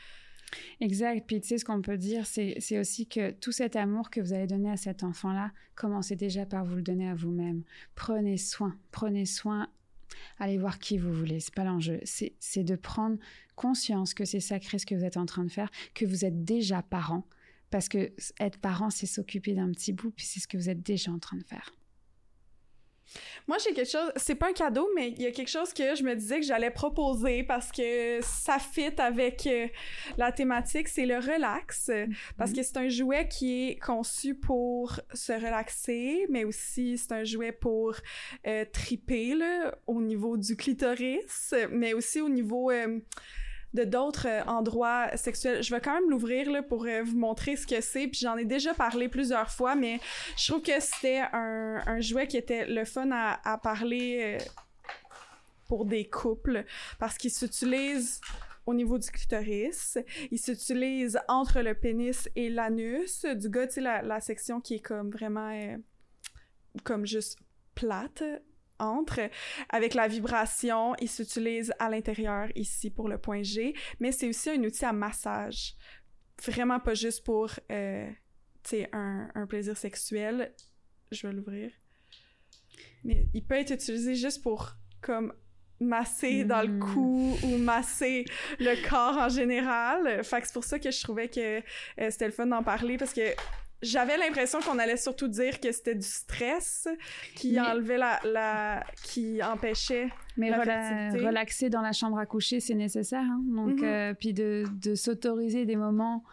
Exact. Puis tu sais, ce qu'on peut dire, c'est c'est aussi que tout cet amour que vous allez donner à cet enfant-là, commencez déjà par vous le donner à vous-même. Prenez soin, prenez soin. Allez voir qui vous voulez, c'est pas l'enjeu. C'est de prendre conscience que c'est sacré ce que vous êtes en train de faire, que vous êtes déjà parent. Parce que être parent, c'est s'occuper d'un petit bout, puis c'est ce que vous êtes déjà en train de faire. Moi, j'ai quelque chose, c'est pas un cadeau, mais il y a quelque chose que je me disais que j'allais proposer parce que ça fit avec euh, la thématique, c'est le relax. Parce que c'est un jouet qui est conçu pour se relaxer, mais aussi c'est un jouet pour euh, triper là, au niveau du clitoris, mais aussi au niveau euh, de d'autres euh, endroits sexuels. Je vais quand même l'ouvrir là, pour euh, vous montrer ce que c'est, puis j'en ai déjà parlé plusieurs fois, mais je trouve que c'était un, jouet qui était le fun à, parler euh, pour des couples, parce qu'il s'utilise au niveau du clitoris. Il s'utilise entre le pénis et l'anus du gars, tu sais, la, la section qui est comme vraiment comme juste plate entre. Avec la vibration, il s'utilise à l'intérieur ici pour le point G, mais c'est aussi un outil à massage. Vraiment pas juste pour, euh, un, un plaisir sexuel. Je vais l'ouvrir. Mais il peut être utilisé juste pour, comme, masser dans le Mm. cou ou masser le corps en général. Fait que c'est pour ça que je trouvais que euh, c'était le fun d'en parler parce que j'avais l'impression qu'on allait surtout dire que c'était du stress qui Mais- enlevait la, la qui empêchait Mais La rela- relaxer dans la chambre à coucher, c'est nécessaire. hein. Donc, Mhm. euh, puis de, de s'autoriser des moments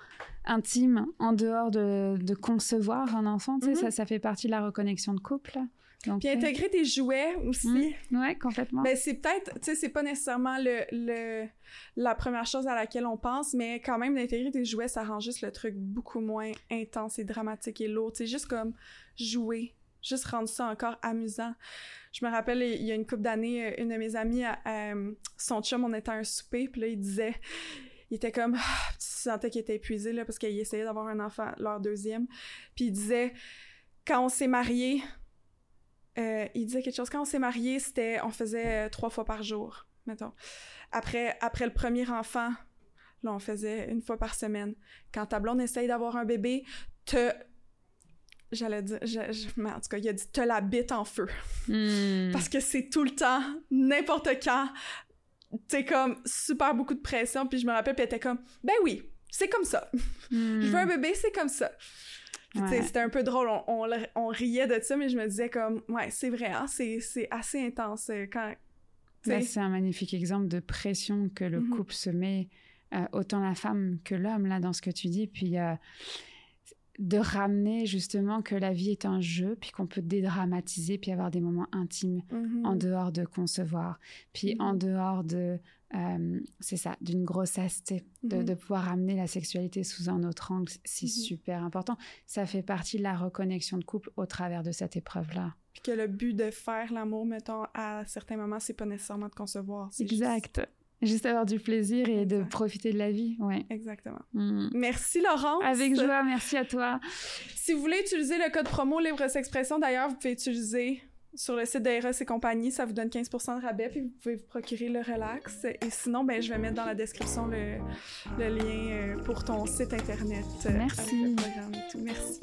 intimes en dehors de, de concevoir un enfant, tu sais, Mhm. ça, ça fait partie de la reconnexion de couple. Donc, puis intégrer des jouets aussi. Ouais, complètement. Ben, c'est peut-être, tu sais, c'est pas nécessairement le, le, la première chose à laquelle on pense, mais quand même, d'intégrer des jouets, ça rend juste le truc beaucoup moins intense et dramatique et lourd. C'est juste comme jouer, juste rendre ça encore amusant. Je me rappelle, il y a une couple d'années, euh, une de mes amies, euh, son chum, on était à un souper, puis là, il disait, il était comme, ah, tu sentais qu'il était épuisé, là, parce qu'il essayait d'avoir un enfant, leur deuxième, puis il disait, quand on s'est mariés, euh, il disait quelque chose. Quand on s'est mariés, c'était, on faisait euh, trois fois par jour, mettons. Après, après le premier enfant, là, on faisait une fois par semaine. Quand ta blonde essaye d'avoir un bébé, te... J'allais dire... je- je- mais en tout cas, il a dit « te la bite en feu Hmm. Parce que c'est tout le temps, n'importe quand. C'est comme super beaucoup de pression. Puis je me rappelle, puis elle était comme « Ben oui, c'est comme ça. Hmm. Je veux un bébé, c'est comme ça. » Ouais. C'était un peu drôle, on, on, riait de ça, mais je me disais comme, ouais, c'est vrai, hein, c'est assez intense euh, quand... Là, sais. c'est un magnifique exemple de pression que le Mhm. couple se met, euh, autant la femme que l'homme, là, dans ce que tu dis. Puis euh, de ramener justement que la vie est un jeu, puis qu'on peut dédramatiser, puis avoir des moments intimes Mhm. en dehors de concevoir, puis Mhm. en dehors de, euh, c'est ça, d'une sais, de, Mhm. de pouvoir amener la sexualité sous un autre angle, c'est super important. Ça fait partie de la reconnexion de couple au travers de cette épreuve-là. Puis que le but de faire l'amour, mettons, à certains moments, c'est pas nécessairement de concevoir. juste- Exact. Juste avoir du plaisir et de profiter de la vie, ouais. Exactement. Mm. Merci, Laurence. Avec joie, merci à toi. Si vous voulez utiliser le code promo Libre Expression, d'ailleurs, vous pouvez utiliser sur le site d'Eros et compagnie, ça vous donne 15% de rabais, puis vous pouvez vous procurer le relax. Et sinon, ben, je vais mettre dans la description le, le lien euh, pour ton site internet. euh, Merci. avec le programme et tout. Merci.